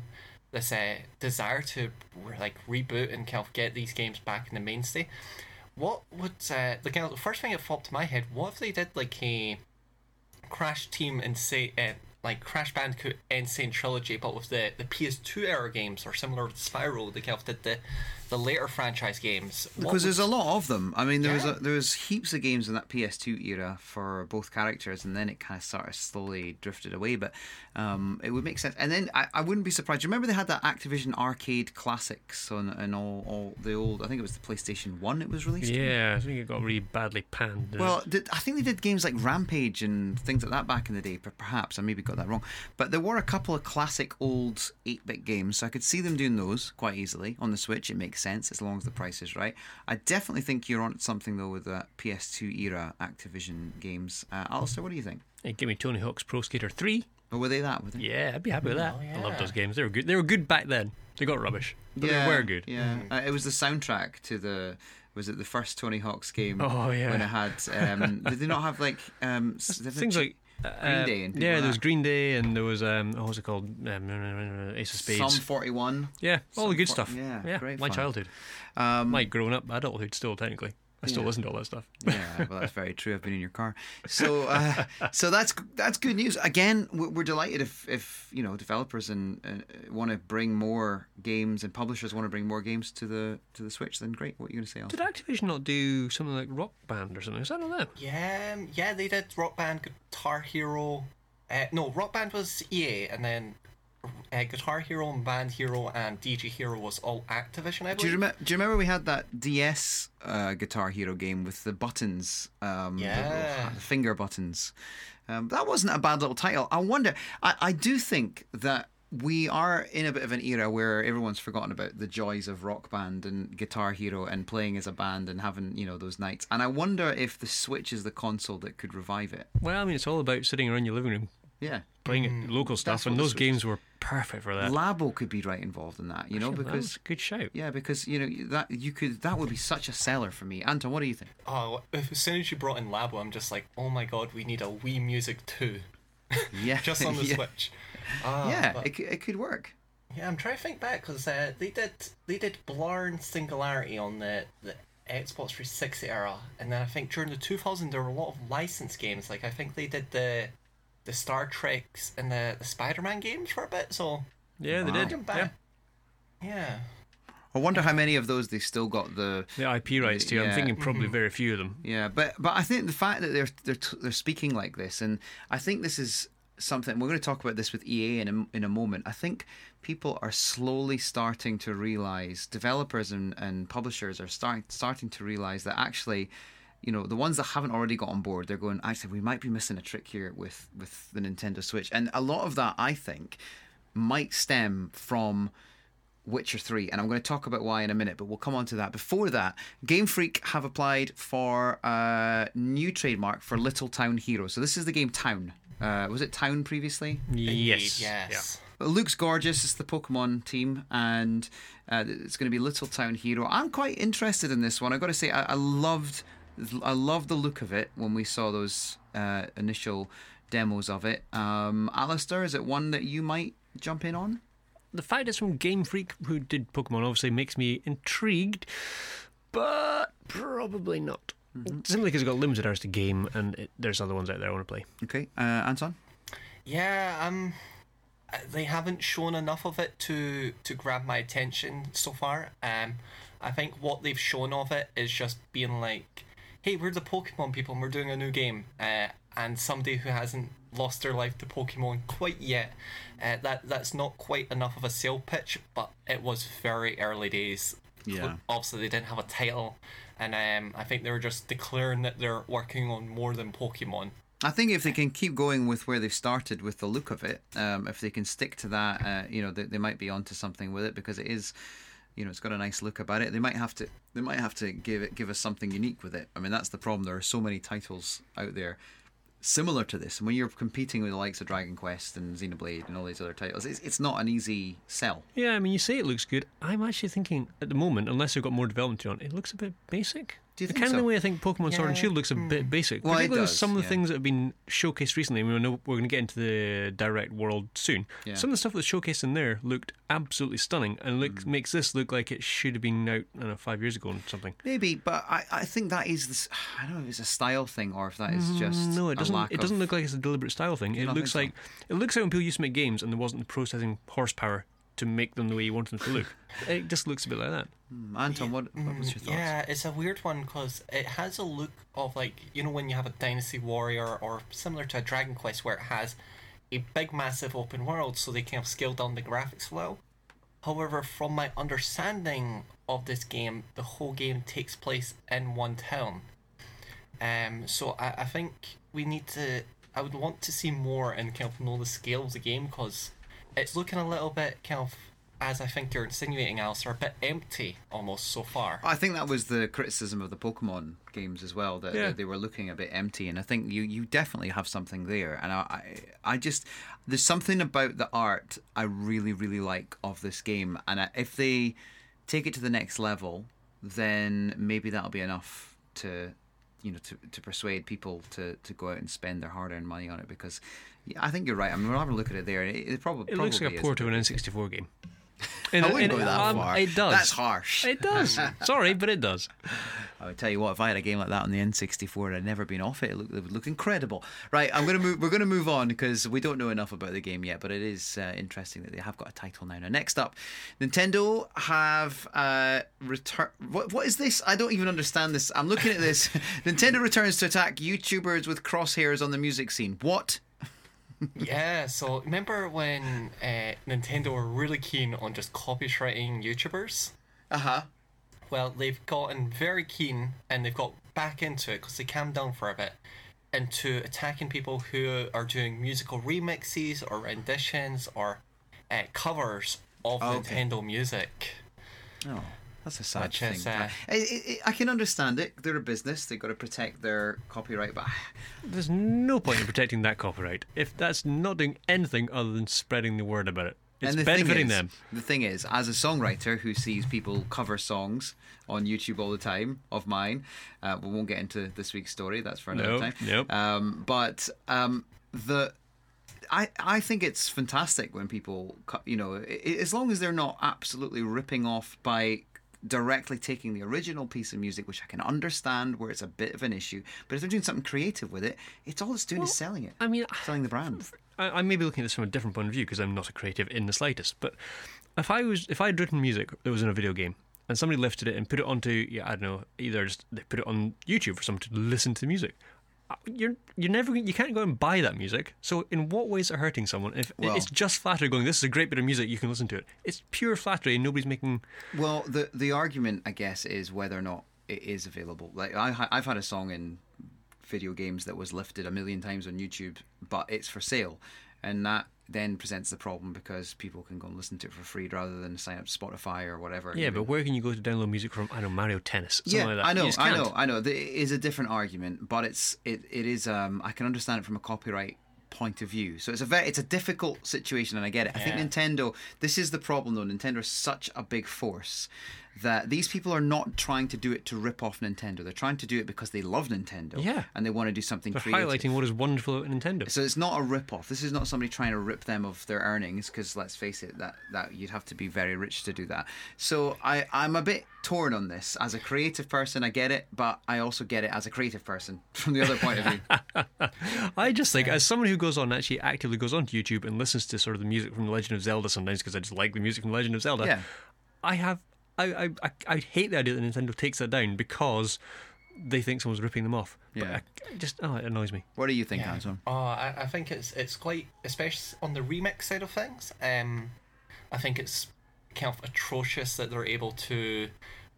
this uh, desire to like reboot and kind of get these games back in the mainstay. What would uh, the kind of the first thing that popped to my head? What if they did like a Crash Team and say uh, like Crash Bandicoot N. Sane Trilogy, but with the, the PS2 era games or similar to Spyro, they kind of did the the later franchise games. What Because there's a lot of them. I mean, there was a, there was heaps of games in that PS2 era for both characters, and then it kind of sort of slowly drifted away. But um, it would make sense. And then I, I wouldn't be surprised. You remember they had that Activision Arcade Classics on and all, all the old. I think it was the PlayStation One. It was released. on? Yeah, I think it got really badly panned. Well, did, I think they did games like Rampage and things like that back in the day. per- Perhaps I maybe got that wrong, but there were a couple of classic old eight-bit games, so I could see them doing those quite easily on the Switch. It makes sense as long as the price is right. I definitely think you're on something though with the PS2 era Activision games. Uh, Alistair, what do you think? Hey, give me Tony Hawk's Pro Skater 3. Or were they that? Were they? Yeah, I'd be happy with that. Oh, I love those games. They were good. They were good back then. They got rubbish, but they were good. Yeah, uh, it was the soundtrack to the. Was it the first Tony Hawk's game? Oh, yeah. When it had, um, did they not have like um, s- did they Things ch- like Green Day and yeah, like there was? Green Day and there was um, what was it called? Um, Ace of Spades. Sum Forty One? yeah, all the good Some stuff. yeah, yeah, great my fun. childhood, Um, my grown up adulthood still technically. I still Yeah. listen to all that stuff. Yeah, well, that's very true. I've been in your car, so uh, so that's that's good news. Again, we- we're delighted if if you know developers and uh, want to bring more games and publishers want to bring more games to the to the Switch. Then great. What are you going to say? On? Did Alison? Activision not do something like Rock Band or something? Is that not them? Yeah, um, yeah, they did Rock Band, Guitar Hero. Uh, no, Rock Band was EA, and then uh, Guitar Hero and Band Hero and DJ Hero was all Activision. I believe. Do you, believe. rem- do you remember we had that DS uh, Guitar Hero game with the buttons, um, Yeah. ha- the finger buttons? Um, that wasn't a bad little title. I wonder. I, I do think that we are in a bit of an era where everyone's forgotten about the joys of Rock Band and Guitar Hero and playing as a band and having you know those nights. And I wonder if the Switch is the console that could revive it. Well, I mean, it's all about sitting around your living room Yeah. playing it local stuff, and those Switch games were perfect for that. Labo could be right involved in that, you know, That because was a good shout. yeah, because you know that you could that would be such a seller for me. Anton, what do you think? Oh, as soon as you brought in Labo, I'm just like, oh my god, we need a Wii Music 2. Yeah, just on the yeah. Switch. Ah, yeah, but- it, could- it could work. Yeah, I'm trying to think back because uh, they did they did Blur and Singularity on the the Xbox 360 era, and then I think during the 2000 there were a lot of licensed games. Like I think they did the the Star Treks and the, the Spider-Man games for a bit. So Yeah, they Wow. did. thinking Yeah. back, yeah. I wonder how many of those they still got the The IP rights to. I'm thinking probably mm-hmm. very few of them. yeah, but but I think the fact that they're they're t- they're speaking like this, and I think this is something we're going to talk about this with EA in a, in a moment. I think people are slowly starting to realize, developers and, and publishers are start, starting to realize that actually. You know the ones that haven't already got on board, they're going. Actually, we might be missing a trick here with with the Nintendo Switch, and a lot of that, I think, might stem from Witcher 3, and I'm going to talk about why in a minute, but we'll come on to that. Before that, Game Freak have applied for a new trademark for Little Town Hero. So this is the game Town. Uh, was it Town previously? Yes. Yes. It looks gorgeous. It's the Pokemon team, and uh, it's going to be Little Town Hero. I'm quite interested in this one. I've got to say, I, I loved, I love the look of it when we saw those uh, initial demos of it. Um, Alistair, is it one that you might jump in on? The fact it's from Game Freak, who did Pokemon, obviously makes me intrigued, but probably not. Simply because it's got limited hours to game, and it, there's other ones out there I want to play. Okay, uh, Anton. Yeah, um, uh, they haven't shown enough of it to to grab my attention so far. Um, I think what they've shown of it is just being like, "Hey, we're the Pokemon people, and we're doing a new game." Uh, and somebody who hasn't lost their life to Pokemon quite yet, uh, that that's not quite enough of a sale pitch. But it was very early days. Yeah. Obviously, they didn't have a title, and um, I think they were just declaring that they're working on more than Pokemon. I think if they can keep going with where they've started with the look of it, um, if they can stick to that, uh, you know, they, they might be onto something with it because it is, you know, it's got a nice look about it. They might have to, they might have to give it, give us something unique with it. I mean, that's the problem. There are so many titles out there similar to this, and when you're competing with the likes of Dragon Quest and Xenoblade and all these other titles, it's, it's not an easy sell. Yeah, I mean, you say it looks good. I'm actually thinking at the moment, unless they've got more development on it, it looks a bit basic. Do you the think kind of so? the way I think Pokemon Sword and Shield looks a bit basic. Well, it Particularly with does, some of the yeah. things that have been showcased recently. I mean, we know we're going to get into the direct world soon. Yeah. Some of the stuff that's showcased in there looked absolutely stunning, and look, Mm. makes this look like it should have been out I don't know, five years ago or something. Maybe, but I, I think that is this. I don't know if it's a style thing or if that is just Mm, no, it doesn't. lack It doesn't look like it's a deliberate style thing. It looks think like it looks like when people used to make games and there wasn't the processing horsepower to make them the way you want them to look. it just looks a bit like that. Anton, what, what was your thoughts? Yeah, it's a weird one because it has a look of like you know when you have a Dynasty Warrior or similar to a Dragon Quest where it has a big massive open world, so they kind of scaled down the graphics well. However, from my understanding of this game, the whole game takes place in one town. Um, so I, I think we need to. I would want to see more and kind of know the scale of the game because it's looking a little bit kind of, as I think you're insinuating, Alistair, a bit empty almost so far. I think that was the criticism of the Pokemon games as well that, Yeah. that they were looking a bit empty, and I think you you definitely have something there. And I I, I just there's something about the art I really really like of this game, and I, if they take it to the next level, then maybe that'll be enough to you know to, to persuade people to, to go out and spend their hard earned money on it because yeah, I think you're right. I mean, we'll have a look at it there. It, it probably It looks like a port of an. N64 game. I wouldn't and, go that um, far. It does. That's harsh. It does. Sorry, but it does. I would tell you what, if I had a game like that on the N64 and I'd never been off it, it, it would look incredible. Right, I'm gonna move. We're gonna move on because we don't know enough about the game yet, but it is uh, interesting that they have got a title now. Now, next up, Nintendo have uh, return. What what is this? I don't even understand this. I'm looking at this. Nintendo returns to attack YouTubers with crosshairs on the music scene. What? Yeah, so remember when uh, Nintendo were really keen on just copywriting YouTubers? Uh huh. Well, they've gotten very keen and they've got back into it because they calmed down for a bit into attacking people who are doing musical remixes or renditions or uh, covers of Okay. Nintendo music. Oh, that's a sad Which thing. is, uh, I, I, I can understand it. They're a business. They've got to protect their copyright, but There's no point in protecting that copyright if that's not doing anything other than spreading the word about it. It's and the benefiting thing is, them. The thing is, as a songwriter who sees people cover songs on YouTube all the time of mine, uh, we won't get into this week's story. That's for another Nope, time. nope. Um, but um, the. I, I think it's fantastic when people, you know, i- i- as long as they're not absolutely ripping off by directly taking the original piece of music, which I can understand where it's a bit of an issue, but if they're doing something creative with it, it's all it's doing is selling it, I mean, selling the brand. I, I may be looking at this from a different point of view because I'm not a creative in the slightest. But if I was, if I had written music that was in a video game and somebody lifted it and put it onto, yeah, I don't know, either just they put it on YouTube for someone to listen to the music. You're you're never you can't go and buy that music. So in what way is it hurting someone? If Well- it's just flattery going, this is a great bit of music, you can listen to it. It's pure flattery, and nobody's making. Well, the the argument, I guess, is whether or not it is available. Like I, I've had a song in video games that was lifted a million times on YouTube, but it's for sale, and that then presents the problem because people can go and listen to it for free rather than sign up to Spotify or whatever. Yeah, but where can you go to download music from? I know, Mario Tennis. Yeah, like that. I know, I know, I know. There is a different argument, but it's it, it is. Um, I can understand it from a copyright point of view. So it's a very it's a difficult situation, and I get it. I think Nintendo. This is the problem, though. Nintendo is such a big force that these people are not trying to do it to rip off Nintendo. They're trying to do it because they love Nintendo. Yeah. and they want to do something They're creative. highlighting what is wonderful about Nintendo. So it's not a rip off. This is not somebody trying to rip them of their earnings because let's face it, that, that you'd have to be very rich to do that. So I, I'm a bit torn on this. As a creative person, I get it, but I also get it as a creative person from the other point of view. I just think, as someone who goes on, actually actively goes on to YouTube and listens to sort of the music from The Legend of Zelda sometimes because I just like the music from The Legend of Zelda. Yeah. I have, I, I, I, I hate the idea that Nintendo takes that down because they think someone's ripping them off. Yeah. But I, I just, oh, it annoys me. What do you think, Anton? Oh, I, I think it's it's quite, especially on the remix side of things. Um, I think it's kind of atrocious that they're able to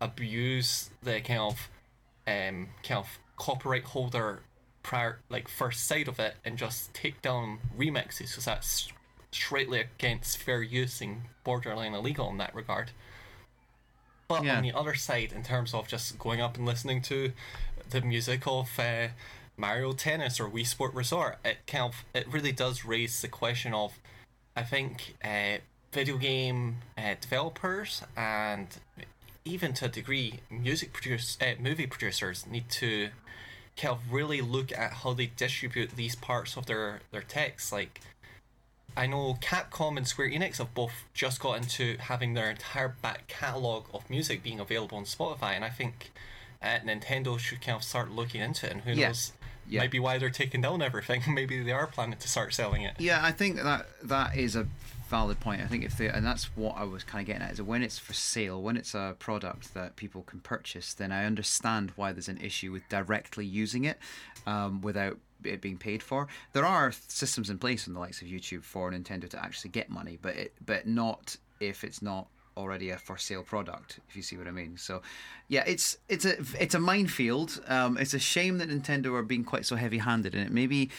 abuse the kind of um kind of copyright holder prior like first side of it and just take down remixes because that's straightly against fair use and borderline illegal in that regard. But Yeah. on the other side, in terms of just going up and listening to the music of uh, Mario Tennis or Wii Sport Resort, it kind of it really does raise the question of, I think, uh, video game uh, developers and even to a degree, music produce uh, movie producers need to kind of really look at how they distribute these parts of their their text, like. I know Capcom and Square Enix have both just got into having their entire back catalogue of music being available on Spotify, and I think uh, Nintendo should kind of start looking into it. And who Yeah. knows, Yeah. maybe why they're taking down everything. Maybe they are planning to start selling it. Yeah, I think that that is a valid point. I think if they and that's what I was kind of getting at is when it's for sale, when it's a product that people can purchase, then I understand why there's an issue with directly using it um, without it being paid for. There are systems in place on the likes of YouTube for Nintendo to actually get money, but it but not if it's not already a for sale product if you see what i mean. So yeah it's it's a it's a minefield. Um it's a shame that nintendo are being quite so heavy handed in it. Maybe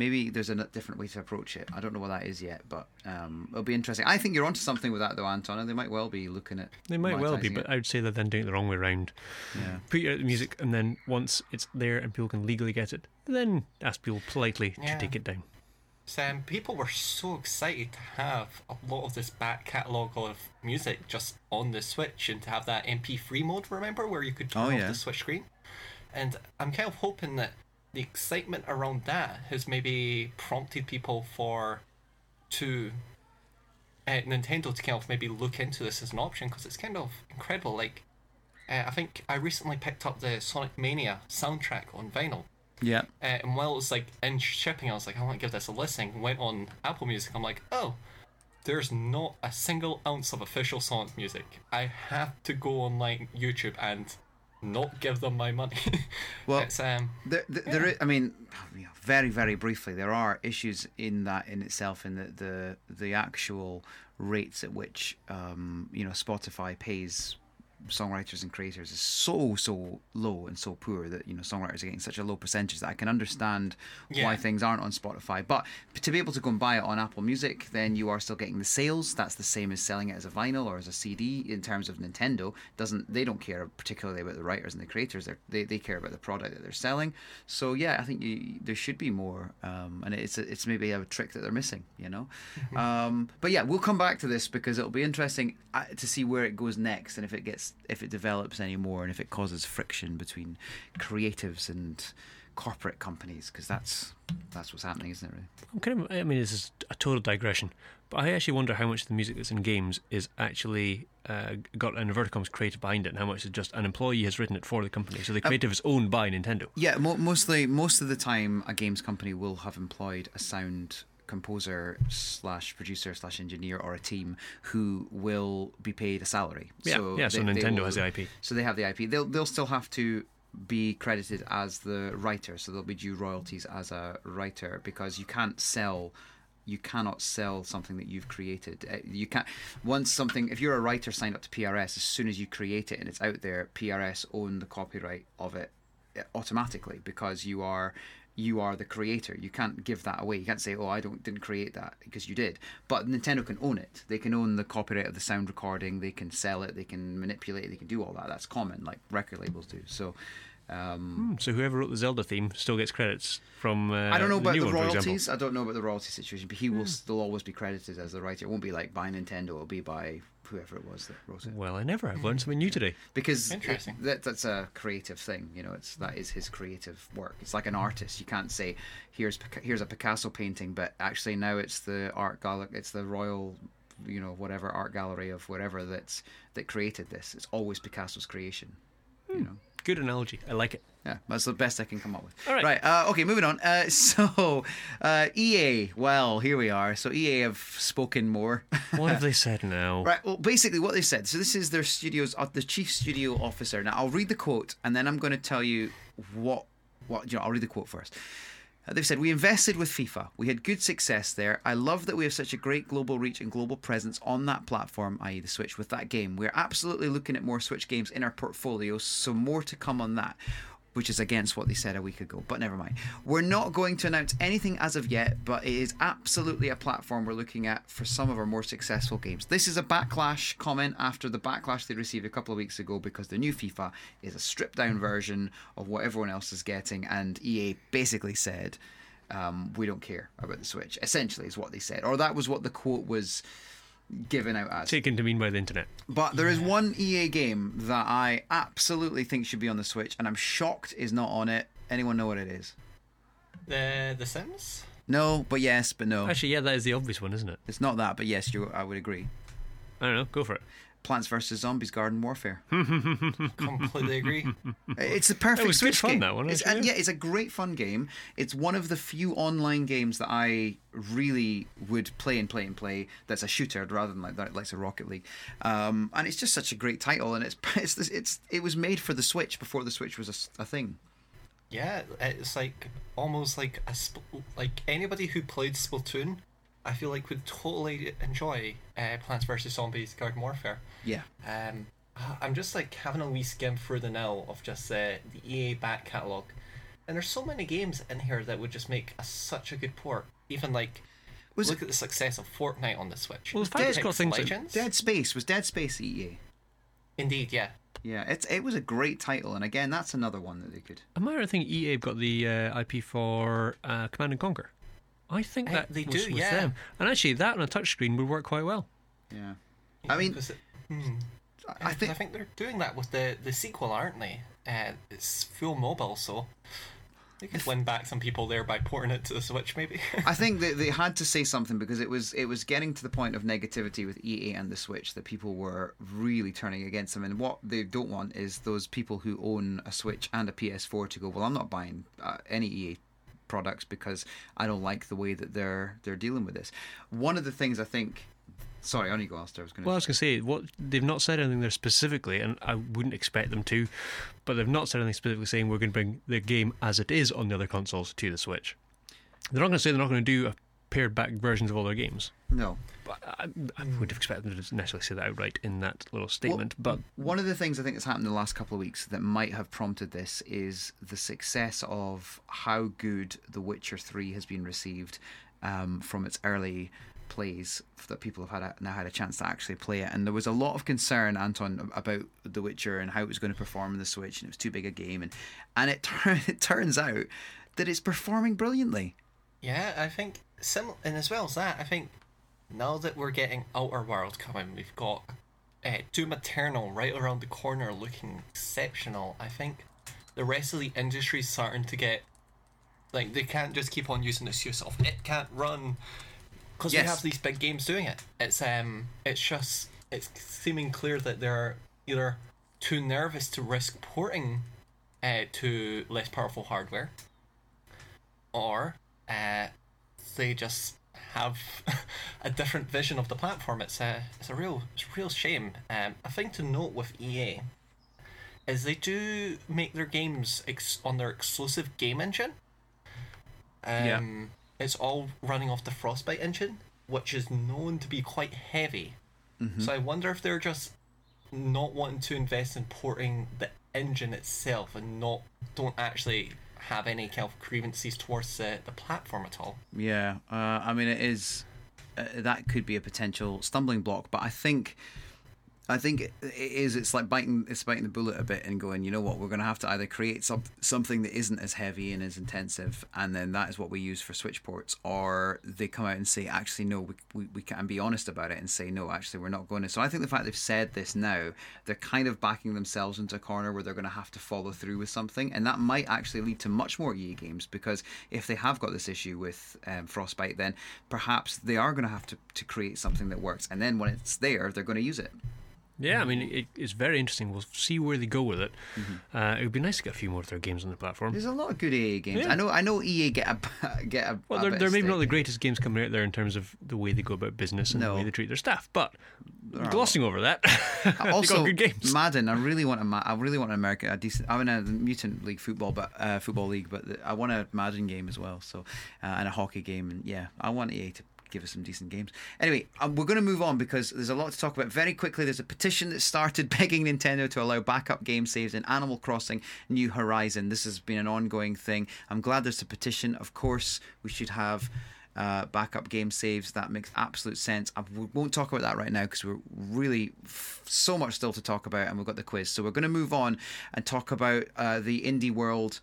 maybe there's a different way to approach it i don't know what that is yet but um it'll be interesting i think you're onto something with that though anton and they might well be looking at They might well be, monetising but it. I would say they're then doing it the wrong way around. yeah Put your music, and then once it's there and people can legally get it, then ask people politely Yeah. to take it down. Sam, people were so excited to have a lot of this back catalogue of music just on the Switch and to have that MP3 mode, remember, where you could turn Oh, off yeah. the Switch screen? And I'm kind of hoping that the excitement around that has maybe prompted people for to uh, Nintendo to kind of maybe look into this as an option because it's kind of incredible. Like, uh, I think I recently picked up the Sonic Mania soundtrack on vinyl. Yeah. Uh, and while it was like in shipping, I was like, I want to give this a listen. Went on Apple Music. I'm like, oh, there's not a single ounce of official Sonic music. I have to go online YouTube and not give them my money. Well, it's um, There, there, there is, I mean, very, very briefly, there are issues in that in itself, in the the, the actual rates at which um, you know Spotify pays songwriters and creators is so so low and so poor that you know songwriters are getting such a low percentage that I can understand why things aren't on Spotify. But to be able to go and buy it on Apple Music, then you are still getting the sales. That's the same as selling it as a vinyl or as a CD. In terms of Nintendo, doesn't they don't care particularly about the writers and the creators. They're, they they care about the product that they're selling. So yeah, I think you, there should be more, um, and it's it's maybe a trick that they're missing. You know, um, but yeah, we'll come back to this because it'll be interesting uh, to see where it goes next and if it gets if it develops any more and if it causes friction between creatives and corporate companies because that's that's what's happening, isn't it? Really? I'm kind of, I mean, this is a total digression, but I actually wonder how much of the music that's in games is actually uh, got an inverted commas creative behind it, and how much is just an employee has written it for the company. So the creative is owned by Nintendo. Yeah, mo- mostly most of the time, a games company will have employed a sound composer slash producer slash engineer or a team who will be paid a salary. Yeah, yeah, so Nintendo has the IP. So they have the IP. They'll they'll still have to be credited as the writer, so they'll be due royalties as a writer because you can't sell. You cannot sell something that you've created. Uh, You can't. Once something, if you're a writer signed up to PRS, as soon as you create it and it's out there, PRS own the copyright of it automatically because you are you are the creator. You can't give that away. You can't say, "Oh, I don't didn't create that," because you did. But Nintendo can own it. They can own the copyright of the sound recording. They can sell it. They can manipulate it. They can do all that. That's common, like record labels do. So. Um, So whoever wrote the Zelda theme still gets credits from. Uh, I don't know about the one, royalties. I don't know about the royalty situation, but he will still always be credited as the writer. It won't be like by Nintendo. It'll be by whoever it was that wrote it. Well, I never. I've learned mm. something new today. because Interesting. that that's a creative thing you know it's that is his creative work it's like an mm. artist you can't say here's here's a picasso painting but actually now it's the art gallery it's the royal you know whatever art gallery of whatever that's that created this it's always picasso's creation you hmm. know Good analogy. I like it. Yeah, that's the best I can come up with. All right. Right. Uh, okay, moving on. Uh, so, uh, EA. Well, here we are. So EA have spoken more. What have they said now? Right. Well, basically, what they said. So this is their studios, uh, the chief studio officer. Now, I'll read the quote, and then I'm going to tell you what. What you know, I'll read the quote first. Uh, They've said, We invested with FIFA. We had good success there. I love that we have such a great global reach and global presence on that platform, i.e., the Switch, with that game. We're absolutely looking at more Switch games in our portfolio, so more to come on that, which is against what they said a week ago, but never mind. We're not going to announce anything as of yet, but it is absolutely a platform we're looking at for some of our more successful games. This is a backlash comment after the backlash they received a couple of weeks ago because the new FIFA is a stripped down version of what everyone else is getting, and EA basically said, um, we don't care about the Switch. Essentially, is what they said, or that was what the quote was given out as. Taken to mean by the internet. But there is one EA game that I absolutely think should be on the Switch, and I'm shocked is not on it. Anyone know what it is? the The Sims. No, but yes, but no. Actually, yeah, that is the obvious one, isn't it? It's not that, but yes, you. I would agree. I don't know. Go for it. Plants vs Zombies: Garden Warfare. Completely agree. It's the perfect It was Switch fun, game. that one, It's, and yeah. yeah, it's a great fun game. It's one of the few online games that I really would play and play and play. That's a shooter rather than like that, like a Rocket League. Um, and it's just such a great title, and it's it's this- it's it was made for the Switch before the Switch was a thing. Yeah, it's like almost like a spl- like anybody who played Splatoon, I feel like would totally enjoy uh, Plants vs Zombies: Garden Warfare. Yeah. Um, I'm just like having a wee skim through the now of just uh, the EA back catalog, and there's so many games in here that would just make a, such a good port. Even like, Was look at the success of Fortnite on the Switch. Well, the fact it's got things Legends. Dead Space was Dead Space EA. Indeed, yeah. Yeah, it's it was a great title, and again, that's another one that they could. Am I right? I think EA have got the uh, IP for uh, Command and Conquer. I think that they was do, with yeah. them. And actually, that on a touchscreen would work quite well. Yeah, I mean, Because it- hmm. I I think think they're doing that with the the sequel, aren't they? Uh, it's full mobile, so They could win back some people there by porting it to the Switch, maybe. I think that they had to say something because it was it was getting to the point of negativity with EA and the Switch that people were really turning against them. And what they don't want is those people who own a Switch and a PS4 to go, well, I'm not buying uh, any EA products because I don't like the way that they're they're dealing with this. One of the things I think. Sorry, on you go, Alistair. I was going to. Well, I was going to say what they've not said anything there specifically, and I wouldn't expect them to, but they've not said anything specifically saying we're going to bring the game as it is on the other consoles to the Switch. They're not going to say they're not going to do a pared back versions of all their games. no. But I, I would have expected them to necessarily say that outright in that little statement. but One of the things I think that's happened in the last couple of weeks that might have prompted this is the success of how good The Witcher 3 has been received um, from its early plays that people have had a, now had a chance to actually play it. And there was a lot of concern, Anton, about The Witcher and how it was going to perform on the Switch, and it was too big a game. And and it, tur- it turns out that it's performing brilliantly. Yeah, I think sim and as well as that, I think now that we're getting Outer World coming, we've got uh, Doom Eternal right around the corner, looking exceptional. I think the rest of the industry's starting to get like they can't just keep on using the excuse of it can't run because Yes. we have these big games doing it. It's um, it's just it's seeming clear that they're either too nervous to risk porting uh, to less powerful hardware, or uh, they just have a different vision of the platform. It's a it's a real it's a real shame. Um, a thing to note with EA is they do make their games ex- on their exclusive game engine. Um, Yeah. It's all running off the Frostbite engine, which is known to be quite heavy. Mhm. So I wonder if they're just not wanting to invest in porting the engine itself and not don't actually have any kind of grievances towards the, the platform at all. Yeah, uh, I mean it is uh, that could be a potential stumbling block, but I think I think it is. It's like biting it's biting the bullet a bit and going. You know what? We're going to have to either create some, something that isn't as heavy and as intensive, and then that is what we use for switch ports, or they come out and say, actually, no, we we, we can be honest about it and say, no, actually, we're not going to. So I think the fact they've said this now, they're kind of backing themselves into a corner where they're going to have to follow through with something, and that might actually lead to much more EA games because if they have got this issue with um, Frostbite, then perhaps they are going to have to to create something that works, and then when it's there, they're going to use it. Yeah, I mean, it, it's very interesting. We'll see where they go with it. Uh, it would be nice to get a few more of their games on the platform. There's a lot of good EA games. Yeah. I know. I know EA get a get a. Well, they're, they're maybe not the greatest games coming out there in terms of the way they go about business and No. the way they treat their staff, but glossing over that, Also, got good games. Madden. I really want a. Ma- I really want an American a decent. I want a Mutant League football, but uh, football league. But I want a Madden game as well. So, uh, and a hockey game. And yeah, I want EA to give us some decent games. Anyway, um, we're going to move on because there's a lot to talk about. Very quickly, there's a petition that started begging Nintendo to allow backup game saves in Animal Crossing New Horizon. This has been an ongoing thing. I'm glad there's a petition. Of course, we should have uh, backup game saves. That makes absolute sense. I won't talk about that right now because we're really f- so much still to talk about, and we've got the quiz. So we're going to move on and talk about uh, the indie world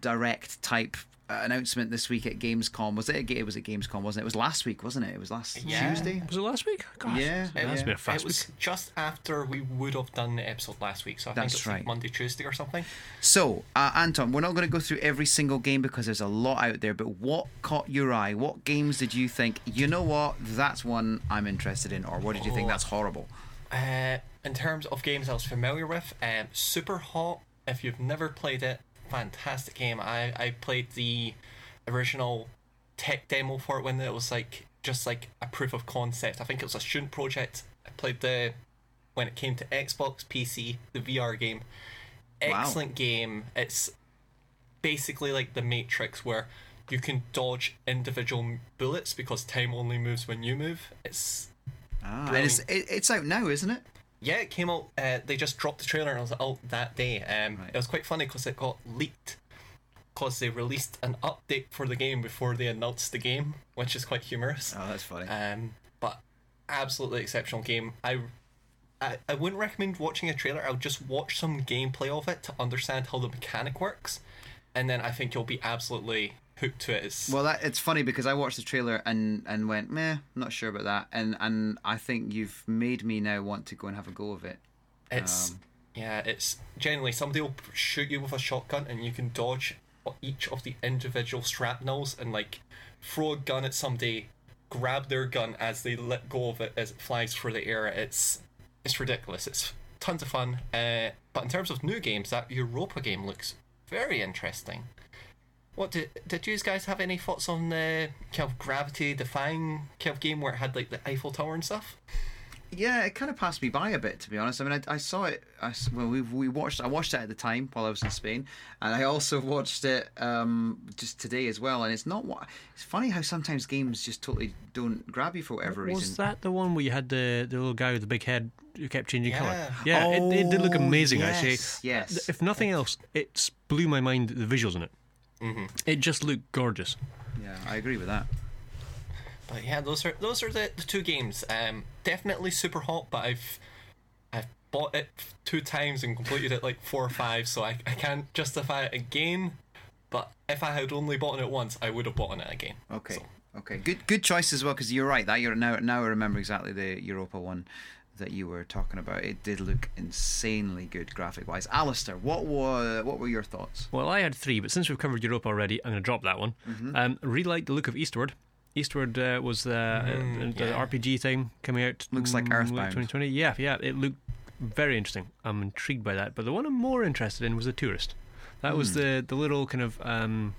direct type. Uh, announcement this week at Gamescom was it? At, Ga- it was at Gamescom, wasn't it? It was last week, wasn't it? It was last Yeah. Tuesday. Was it last week? Gosh, Yeah, it has yeah. been a fast it was week. just after we would have done the episode last week, so I That's think it's right. like Monday, Tuesday or something. So, uh, Anton, we're not going to go through every single game because there's a lot out there, but what caught your eye? What games did you think, you know what, that's one I'm interested in, or what did you think Oh. that's horrible? Uh, in terms of games I was familiar with, um, Super Hot. If you've never played it, fantastic game. I I played the original tech demo for it when it was like just like a proof of concept. I think it was a student project. I played the when it came to Xbox, PC, the VR game. Wow. Excellent game. It's basically like the Matrix where you can dodge individual bullets because time only moves when you move. It's Ah, and it's, it, it's out now, isn't it? Yeah, it came out. Uh, they just dropped the trailer and it was out that day. Um, Right. It was quite funny because it got leaked because they released an update for the game before they announced the game, which is quite humorous. Oh, that's funny. Um, but absolutely exceptional game. I, I I wouldn't recommend watching a trailer. I would just watch some gameplay of it to understand how the mechanic works, and then I think you'll be absolutely hooked to it. It's, Well, that it's funny because I watched the trailer and and went, meh, not sure about that, and and I think you've made me now want to go and have a go of it. It's Um, yeah, it's generally somebody will shoot you with a shotgun and you can dodge each of the individual shrapnels and like throw a gun at somebody, grab their gun as they let go of it as it flies through the air. It's it's ridiculous. It's tons of fun. Uh, but in terms of new games, that Europa game looks very interesting. What did did you guys have any thoughts on the kind of gravity defying kind of game where it had like the Eiffel Tower and stuff? Yeah, it kind of passed me by a bit, to be honest. I mean, I, I saw it. I, s- well, we we watched. I watched it at the time while I was in Spain, and I also watched it um, just today as well. And it's not what. It's funny how sometimes games just totally don't grab you for whatever Was reason. Was that the one where you had the, the little guy with the big head who kept changing Yeah. colour? Yeah, it, it did look Oh, amazing yes, actually. yes. If nothing else, it blew my mind the visuals in it. Mm-hmm. It just looked gorgeous. Yeah, I agree with that. But yeah, those are those are the, the two games. Um, definitely super hot, but I've I've bought it two times and completed it like four or five, so I, I can't justify it again. But if I had only bought it once, I would have bought it again. Okay. So, Okay. Good. Good choice as well because you're right. That you're now. Now I remember exactly the Europa one that you were talking about. It did look insanely good graphic wise. Alistair, what were what were your thoughts? Well, I had three, but since we've covered Europa already, I'm going to drop that one. Mm-hmm. Um, really liked the look of Eastward. Eastward uh, was the, uh, the yeah. RPG thing coming out. Looks like mm, late Earthbound. 2020. Yeah, yeah, it looked very interesting. I'm intrigued by that. But the one I'm more interested in was the Touryst. That was Hmm. the the little kind of um,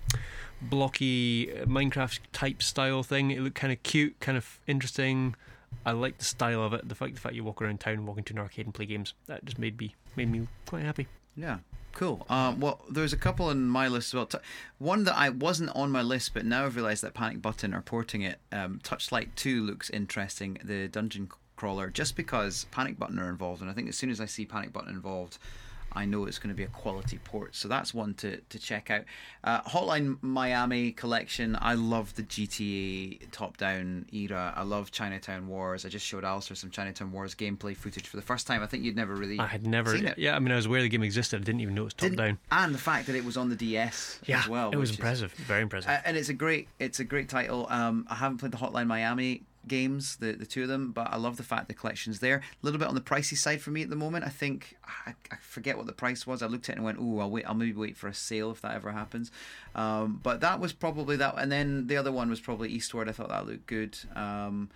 blocky uh, Minecraft type style thing. It looked kind of cute, kind of interesting. I like the style of it. The fact the fact you walk around town, walk into an arcade and play games. That just made me made me quite happy. Yeah. Cool. Um, well, there's a couple on my list as well. One that I wasn't on my list, but now I've realised that Panic Button are porting it. Um, Torchlight 2 looks interesting, the dungeon crawler, just because Panic Button are involved. And I think as soon as I see Panic Button involved, I know it's going to be a quality port. So that's one to, to check out. Uh, Hotline Miami collection. I love the GTA top down era. I love Chinatown Wars. I just showed Alistair some Chinatown Wars gameplay footage for the first time. I think you'd never really I had never. Yeah, I mean, I was aware the game existed. I didn't even know it was top down. and the fact that it was on the DS Yeah, as well. it was which is- impressive. Very impressive. uh, and it's a great, it's a great title. Um, I haven't played the Hotline Miami games, the the two of them, but I love the fact the collection's there. A little bit on the pricey side for me at the moment. I think I, I forget what the price was. I looked at it and went, "Oh, I'll wait. I'll maybe wait for a sale if that ever happens." Um, but that was probably that, and then the other one was probably Eastward. I thought that looked good. Um,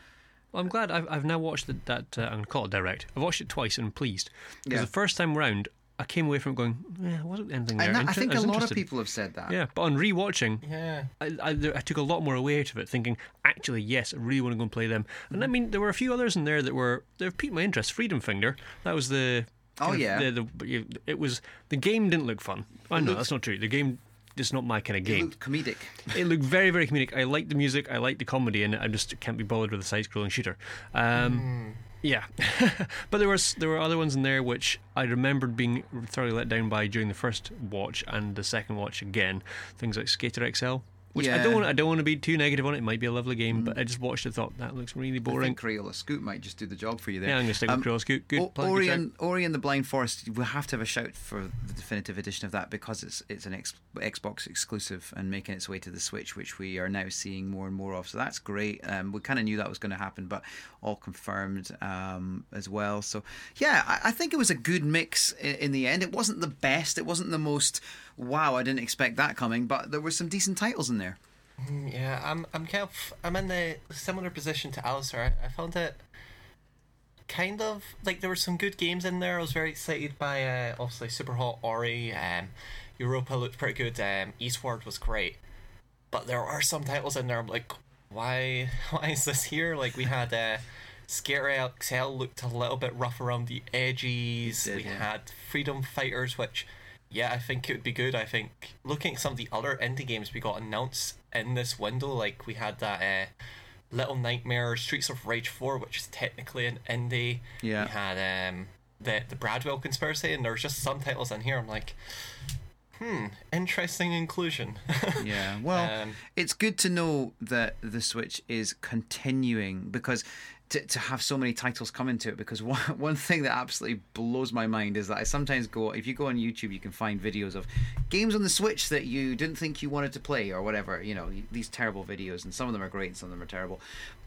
Well, I'm glad I've, I've now watched the, that. Uh, I'm going to call it direct. I've watched it twice and I'm pleased. Because Yeah. the first time round, I came away from it going, yeah, wasn't anything there. and that, I think a was lot of people have said that. Yeah, but on rewatching, yeah. I, I, I took a lot more away out of it, thinking, actually, yes, I really want to go and play them. And I mm-hmm. mean, there were a few others in there that were they've piqued my interest. Freedom Finger, that was the. Oh, kind of yeah. The, the, it was the game didn't look fun. I know that's not true. The game is not my kind of It game. looked comedic. It looked very, very comedic. I like the music. I like the comedy, and I just can't be bothered with a side-scrolling shooter. Um, mm. Yeah, but there was there were other ones in there which I remembered being thoroughly let down by during the first watch and the second watch again. Things like Skater XL, which I don't want, I don't want to be too negative on. It might be a lovely game, but I just watched it, thought that looks really I boring. think Crayola Scoot might just do the job for you there. Yeah, I'm going to stick with Um, Cruel Scoot. Good. O- plug, good Ori and Ori and the Blind Forest. We'll have to have a shout for the definitive edition of that because it's it's an ex- Xbox exclusive and making its way to the Switch, which we are now seeing more and more of. So that's great. Um, we kind of knew that was going to happen, but all confirmed um, as well. So yeah, I, I think it was a good mix in, in the end. It wasn't the best. It wasn't the most. Wow, I didn't expect that coming, but there were some decent titles in there. Yeah, I'm I'm kind of I'm in the similar position to Alistair. I, I found it kind of like there were some good games in there. I was very excited by uh, obviously Super Hot Ori. Um, Europa looked pretty good. Um, Eastward was great, but there are some titles in there. I'm like, why why is this here? Like we had uh, Scary XL looked a little bit rough around the edges. Did, we yeah. had Freedom Fighters, which yeah, I think it would be good. I think looking at some of the other indie games we got announced in this window, like we had that uh, Little Nightmare, Streets of Rage 4, which is technically an indie. Yeah. We had um, the the Bradwell Conspiracy, and there's just some titles in here. I'm like, hmm, interesting inclusion. Yeah, well, Um, it's good to know that the Switch is continuing because to, to have so many titles come into it. Because one, one thing that absolutely blows my mind is that I sometimes go, if you go on YouTube, you can find videos of games on the Switch that you didn't think you wanted to play or whatever, you know, these terrible videos, and some of them are great and some of them are terrible.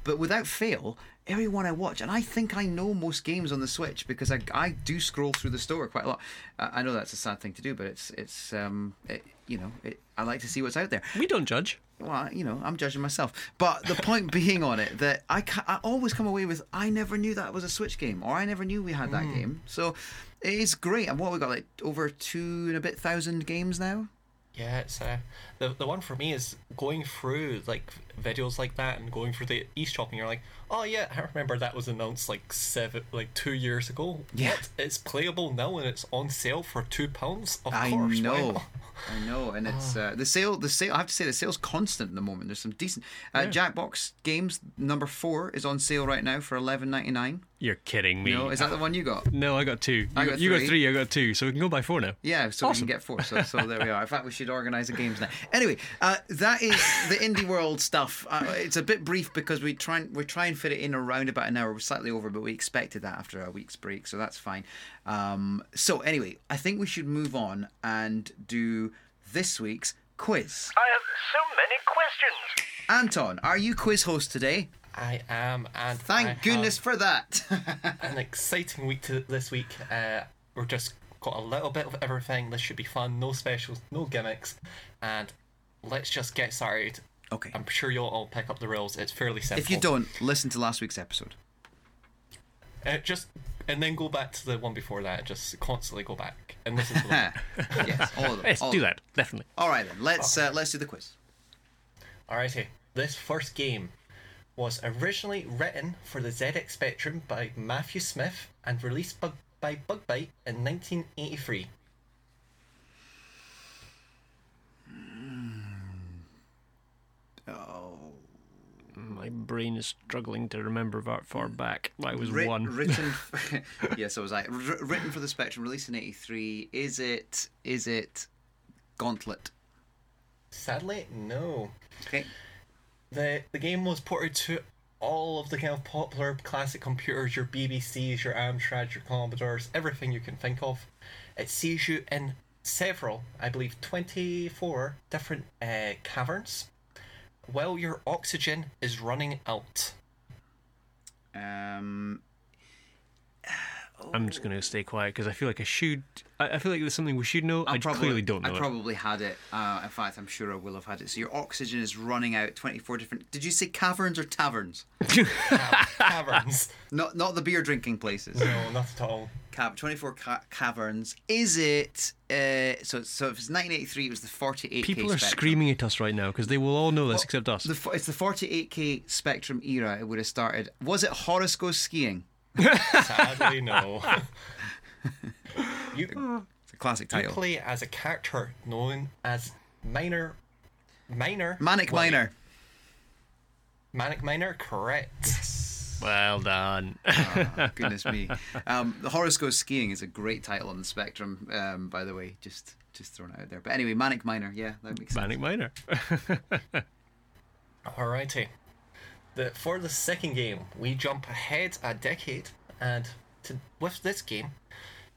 But without fail, everyone I watch, and I think I know most games on the Switch because I, I do scroll through the store quite a lot. Uh, I know that's a sad thing to do, but it's it's um it, you know it, I like to see what's out there. We don't judge. Well, you know, I'm judging myself. But the point being on it that I, ca- I always come away with I never knew that was a Switch game, or I never knew we had that game. So it is great. And what we got like over two and a bit thousand games now. Yeah, it's uh, the the one for me is going through like videos like that and going through the eShop and you're like, oh yeah, I remember that was announced like seven, like two years ago. Yeah. What? It's playable now and it's on sale for two pounds. Of I course, why know. I know, and it's uh, the sale. The sale. I have to say, the sale's constant at the moment. There's some decent. Uh, Jackbox Games number four is on sale right now for eleven ninety nine. You're kidding me. No, is that the one you got? No, I got two. I you got you got three. three. I got two. So we can go by four now. Yeah, so we can get four. So, so there we are. In fact, we should organise the games now. Anyway, uh, that is the indie world stuff. Uh, it's a bit brief because we try and we try and fit it in around about an hour, We're slightly over, but we expected that after a week's break, so that's fine. Um, so anyway, I think we should move on and do this week's quiz. I have so many questions. Anton, are you quiz host today? I am, and Thank I goodness have for that. an exciting week to this week. Uh, we're just got a little bit of everything. This should be fun. No specials, no gimmicks, and let's just get started. Okay. I'm sure you'll all pick up the rules. It's fairly simple. If you don't, listen to last week's episode. Uh, just and then go back to the one before that. Just constantly go back and listen to them. yes, all of them. Yes, all do them. that definitely. All right then. Let's uh, let's do the quiz. Alrighty, this first game was originally written for the ZX Spectrum by Matthew Smith and released bu- by Bug-Byte in 1983. Oh. My brain is struggling to remember that far back. I was Writ- one. Written, yes, I was like wr- written for the Spectrum, released in '83. Is it? Is it? Gauntlet. Sadly, no. Okay. The the game was ported to all of the kind of popular classic computers, your BBCs, your Amstrads, your Commodores, everything you can think of. It sees you in several, I believe, 24 different uh, caverns while your oxygen is running out. Um. I'm just going to stay quiet because I feel like I should. I, I feel like there's something we should know. I clearly don't know. I it. probably had it. Uh, in fact, I'm sure I will have had it. So your oxygen is running out. 24 different. Did you say caverns or taverns? Cav- caverns. Not not the beer drinking places. No, not at all. Cav- 24 ca- caverns. Is it? Uh, so so if it's 1983, it was the 48. People are screaming at us right now because they will all know this except us. The, it's the 48k Spectrum era. It would have started. Was it Horace goes skiing? Sadly, no. you, It's a classic you play as a character known as Miner. Miner. Manic Willie. Miner. Manic Miner, correct. Yes. well done. Oh, goodness me. Um, the Horace goes skiing is a great title on the Spectrum. Um, by the way, just just thrown out there. But anyway, Manic Miner. Yeah, that makes sense. Manic Miner. Alrighty. The, for the second game, we jump ahead a decade, and to, with this game,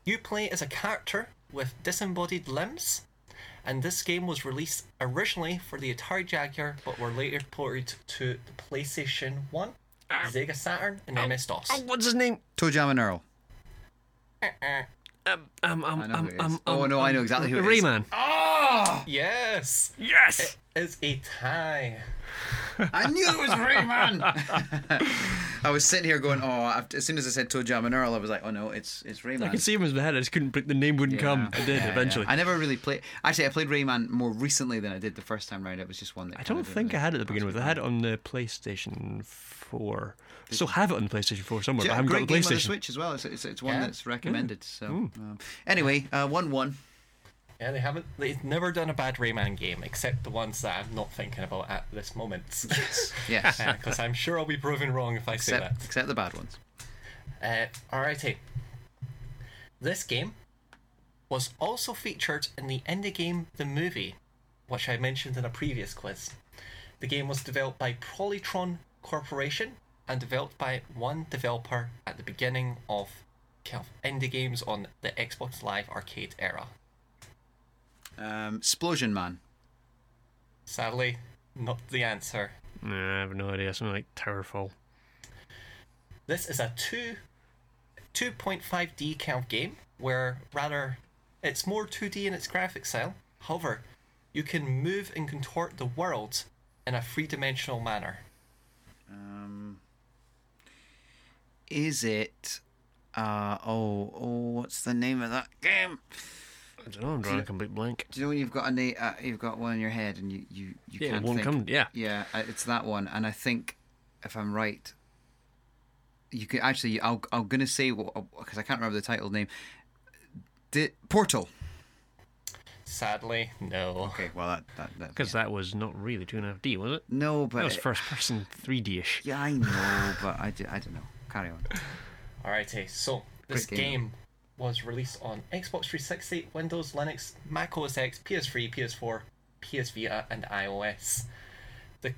you play as a character with disembodied limbs, and this game was released originally for the Atari Jaguar, but were later ported to the PlayStation 1, Sega Saturn, and MS DOS. oh, what's his name? ToeJam and Earl. Um, um, um, I um, who it is. um, Oh, um, no, I know exactly who it is. Rayman. Yes! Yes. It is a tie. I knew it was Rayman. I was sitting here going, oh, as soon as I said ToeJam and Earl, I was like, oh no, it's it's Rayman. I could see him in my head. I just couldn't. The name wouldn't come. I did Yeah, eventually. yeah. I never really played. Actually, I played Rayman more recently than I did the first time round. It was just one that I don't think I had it at the beginning with. I had it on the PlayStation 4. Still have it on the PlayStation 4 somewhere, but I Yeah, haven't great got the game on the Switch as well. It's, it's, it's one Yeah. that's recommended. So um, anyway, uh, one one. Yeah, they haven't. They've never done a bad Rayman game, except the ones that I'm not thinking about at this moment. Yes, Because I'm sure I'll be proven wrong if I say that. except the bad ones. Uh, alrighty. This game was also featured in the indie game The Movie, which I mentioned in a previous quiz. The game was developed by Polytron Corporation and developed by one developer at the beginning of indie games on the Xbox Live Arcade era. Um, Explosion Man. Sadly, not the answer. Nah, I have no idea. Something like Towerfall. This is a two, 2.5D kind of game where rather it's more 2D in its graphic style. However, you can move and contort the world in a three-dimensional manner. Um, is it? Uh, oh, oh, what's the name of that game? I don't know. I'm drawing a complete blank. Do you know when you've got a uh, you've got one in your head and you you, you Yeah, can't won't think. come. Yeah. Yeah, uh, it's that one, and I think if I'm right, you can actually. I'll, I'm gonna say what because I can't remember the title name. Did Portal? Sadly, no. Okay, well that that, that Because that was not really 2.5D, was it? no, but That was first person 3D ish. Yeah, I know, but I, I don't know. Carry on. Alrighty, so this Great game. game. Was released on Xbox 360, Windows, Linux, Mac OS X, PS3, PS4, PS Vita, and iOS. The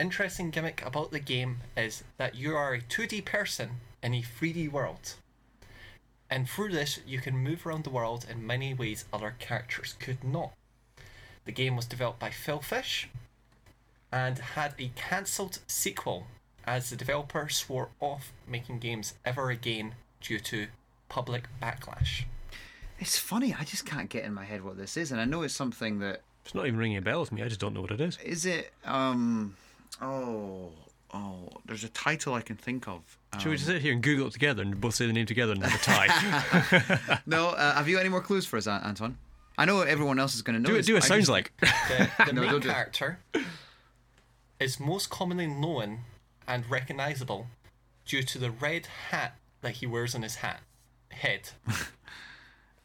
interesting gimmick about the game is that you are a 2D person in a 3D world. And through this, you can move around the world in many ways other characters could not. The game was developed by Phil Fish and had a cancelled sequel as the developer swore off making games ever again due to public backlash. It's funny. I just can't get in my head what this is, and I know it's something that It's not even ringing a bell with me. I just don't know what it is. is it. Um. Oh. Oh. There's a title I can think of. Should we Um, just sit here and Google it together and both say the name together and have a tie? No. Uh, have you got any more clues for us, An- Anton? I know everyone else is going to know. do it. Do it I sounds just- like. The, the No, main don't do it. character is most commonly known and recognizable due to the red hat that he wears on his hat head.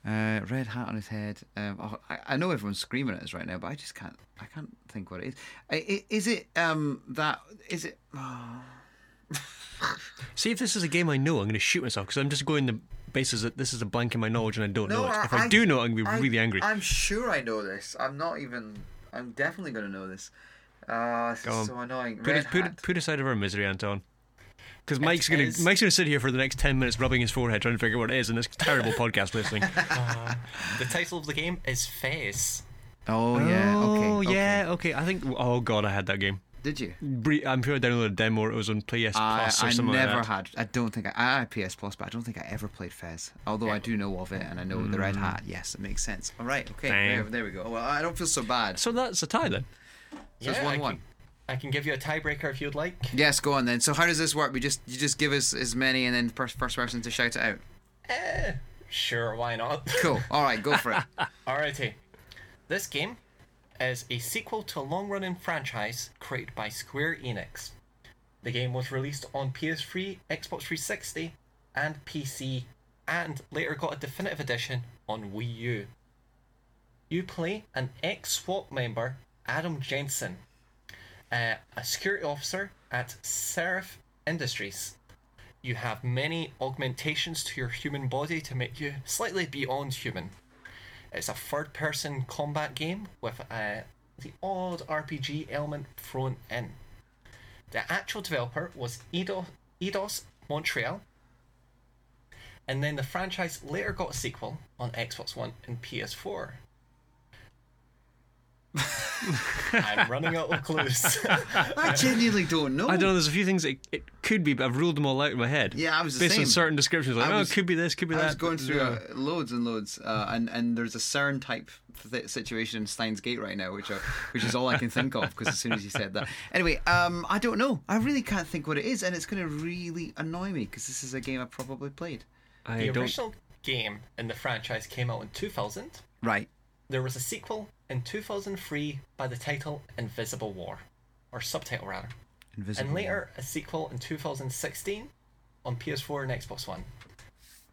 Uh, red hat on his head. Um, oh, I, I know everyone's screaming at us right now, but I just can't. I can't think what it is. I, i- is it um that? Is it? Oh, See, if this is a game I know, I'm going to shoot myself because I'm just going the basis that this is a blank in my knowledge and I don't know it. If I, do know it, I'm going to be really angry. I'm sure I know this. I'm not even. I'm definitely going to know this. Uh, this Go is on. so annoying. Put, Red us, put, put aside of our misery, Anton. Because Mike's going to Mike's going to sit here for the next ten minutes, rubbing his forehead, trying to figure out what it is, and this terrible podcast listening. The title of the game is Fez. Oh yeah. Oh, okay. Oh okay. yeah. Okay. I think. Oh god, I had that game. Did you? I'm sure I downloaded a demo. Or it was on PS I, Plus or I something never like that. I never had. I don't think I, I had PS Plus, but I don't think I ever played Fez. Although I do know of it, and I know the red mm. hat. Yes, it makes sense. All right. Okay. There, there we go. Well, I don't feel so bad. So that's a tie then. So it's one-one. I can give you a tiebreaker if you'd like. Yes, go on then. So how does this work? We just you just give us as many, and then first first person to shout it out. Eh, sure, why not? Cool. All right, go for it. Alrighty. This game is a sequel to a long running franchise created by Square Enix. The game was released on PS3, Xbox 360, and PC, and later got a definitive edition on Wii U. You play an ex SWAT member, Adam Jensen, uh, a security officer at Sarif Industries. You have many augmentations to your human body to make you slightly beyond human. It's a third person combat game with uh, the odd RPG element thrown in. The actual developer was Eidos, Eidos Montreal, and then the franchise later got a sequel on Xbox One and PS4. I'm running out of clues. I genuinely don't know. I don't know. There's a few things it, it could be, but I've ruled them all out in my head. Yeah, I was the based same. on certain descriptions. Like, I oh, was- it could be this, could be I that. was going through Yeah. uh, loads and loads, uh, and and there's a CERN type th- situation in Steins Gate right now, which are, which is all I can think of because as soon as you said that. Anyway, um, I don't know. I really can't think what it is, and it's going to really annoy me because this is a game I probably played. I the don't. original game in the franchise came out in 2000. Right. There was a sequel in 2003 by the title Invisible War, or subtitle rather, Invisible. and later a sequel in 2016 on PS4 and Xbox One.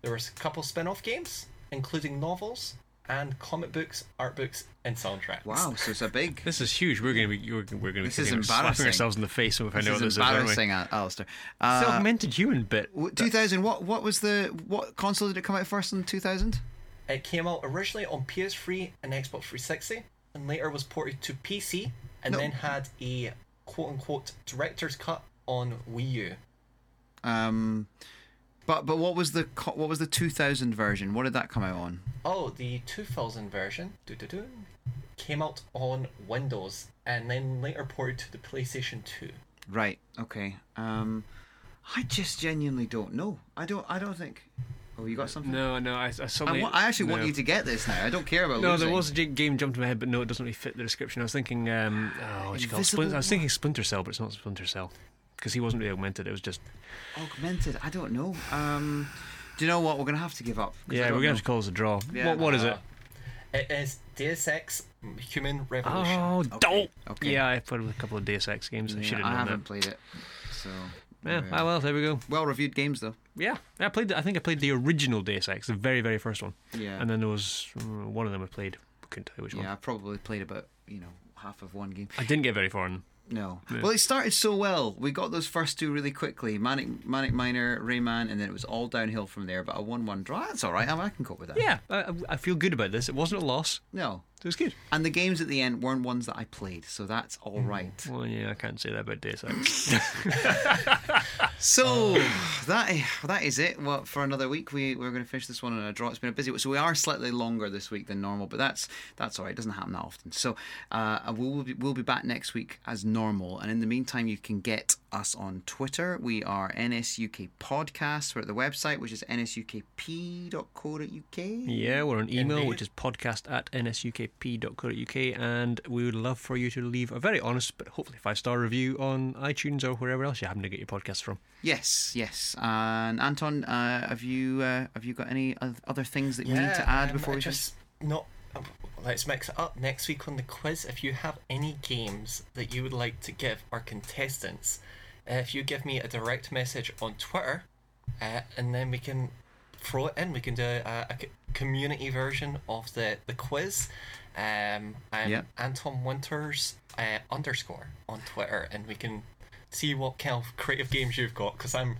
There was a couple spin-off games, including novels and comic books, art books, and soundtracks. Wow, so it's a big. This is huge. We're going to be. We're, we're going to be This is sitting slapping embarrassing. ourselves in the face when we find This out what is this is. aren't we? embarrassing, Al- Alistair. the Uh, augmented human bit. 2000. What what was the what console did it come out first in 2000? It came out originally on PS3 and Xbox 360, and later was ported to PC, and No. then had a quote-unquote director's cut on Wii U. Um, but but what was the what was the 2000 version? What did that come out on? Oh, the 2000 version. doo-doo-doo, came out on Windows and then later ported to the PlayStation 2. Right. Okay. Um, I just genuinely don't know. I don't. I don't think. Oh, you got something? No, no, I, I I, suddenly. wa- I actually want you to get this now. I don't care about No, losing. there was a j- game jumped in my head, but no, it doesn't really fit the description. I was thinking, um, oh, what you call it? Splin- I was thinking Splinter Cell, but it's not Splinter Cell because he wasn't really augmented. It was just augmented. I don't know. Um, do you know what? We're gonna have to give up. Yeah. We're gonna know. have to call this a draw. Yeah. What, what is it? Uh, It is Deus Ex Human Revolution. Oh, dope. okay. Yeah, I played a couple of Deus Ex games. I Yeah, should have. I haven't that. played it. So. Yeah. Ah, well, there we go. Well reviewed games though. Yeah, I played. I think I played the original Deus Ex, the very, very first one. Yeah. And then there was uh, one of them I played. I Couldn't tell you which one. yeah, I probably played about you know half of one game. I didn't get very far in. them. No. Yeah. Well, it started so well. We got those first two really quickly. Manic, Manic Miner, Rayman, and then it was all downhill from there. But a one-one draw. That's all right. I, mean, I can cope with that. Yeah, I, I- I feel good about this. It wasn't a loss. No. It was good. And the games at the end weren't ones that I played, so that's all Mm. right. Well, yeah, I can't say that about Deus Ex. So that that is it. Well, for another week, we we're going to finish this one on a draw. It's been a busy. Week. So we are slightly longer this week than normal, but that's that's all right. It doesn't happen that often. So uh, we'll be, we'll be back next week as normal. And in the meantime, you can get us on Twitter. We are NSUK Podcast. We're at the website, which is nsukp.co.uk. yeah, we're on email, Indeed. which is podcast at nsukp.co.uk, and we would love for you to leave a very honest but hopefully five star review on iTunes or wherever else you happen to get your podcast from. Yes, yes. And Anton, uh, have you uh, have you got any other things that we need to add um, before we just no. um, Let's mix it up next week on the quiz. If you have any games that you would like to give our contestants, if you give me a direct message on Twitter, uh, and then we can throw it in. We can do a community version of the the quiz. Um, I'm Yeah. Anton Winters uh, underscore on Twitter, and we can see what kind of creative games you've got. Because I'm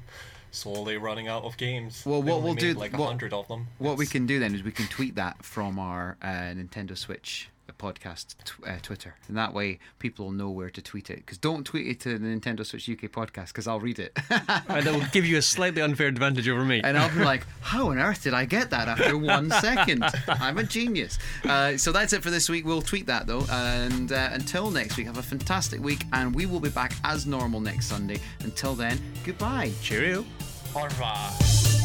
slowly running out of games. Well, We what we'll do- like a what- hundred of them. What we can do then is we can tweet that from our uh, Nintendo Switch podcast tw- uh, Twitter, and that way people will know where to tweet it. Because don't tweet it to the Nintendo Switch UK podcast, because I'll read it, and that will give you a slightly unfair advantage over me. and I'll be like, "How on earth did I get that after one second? I'm a genius." Uh, so that's it for this week. We'll tweet that though, and uh, until next week, have a fantastic week, and we will be back as normal next Sunday. Until then, goodbye. Cheerio. Au revoir.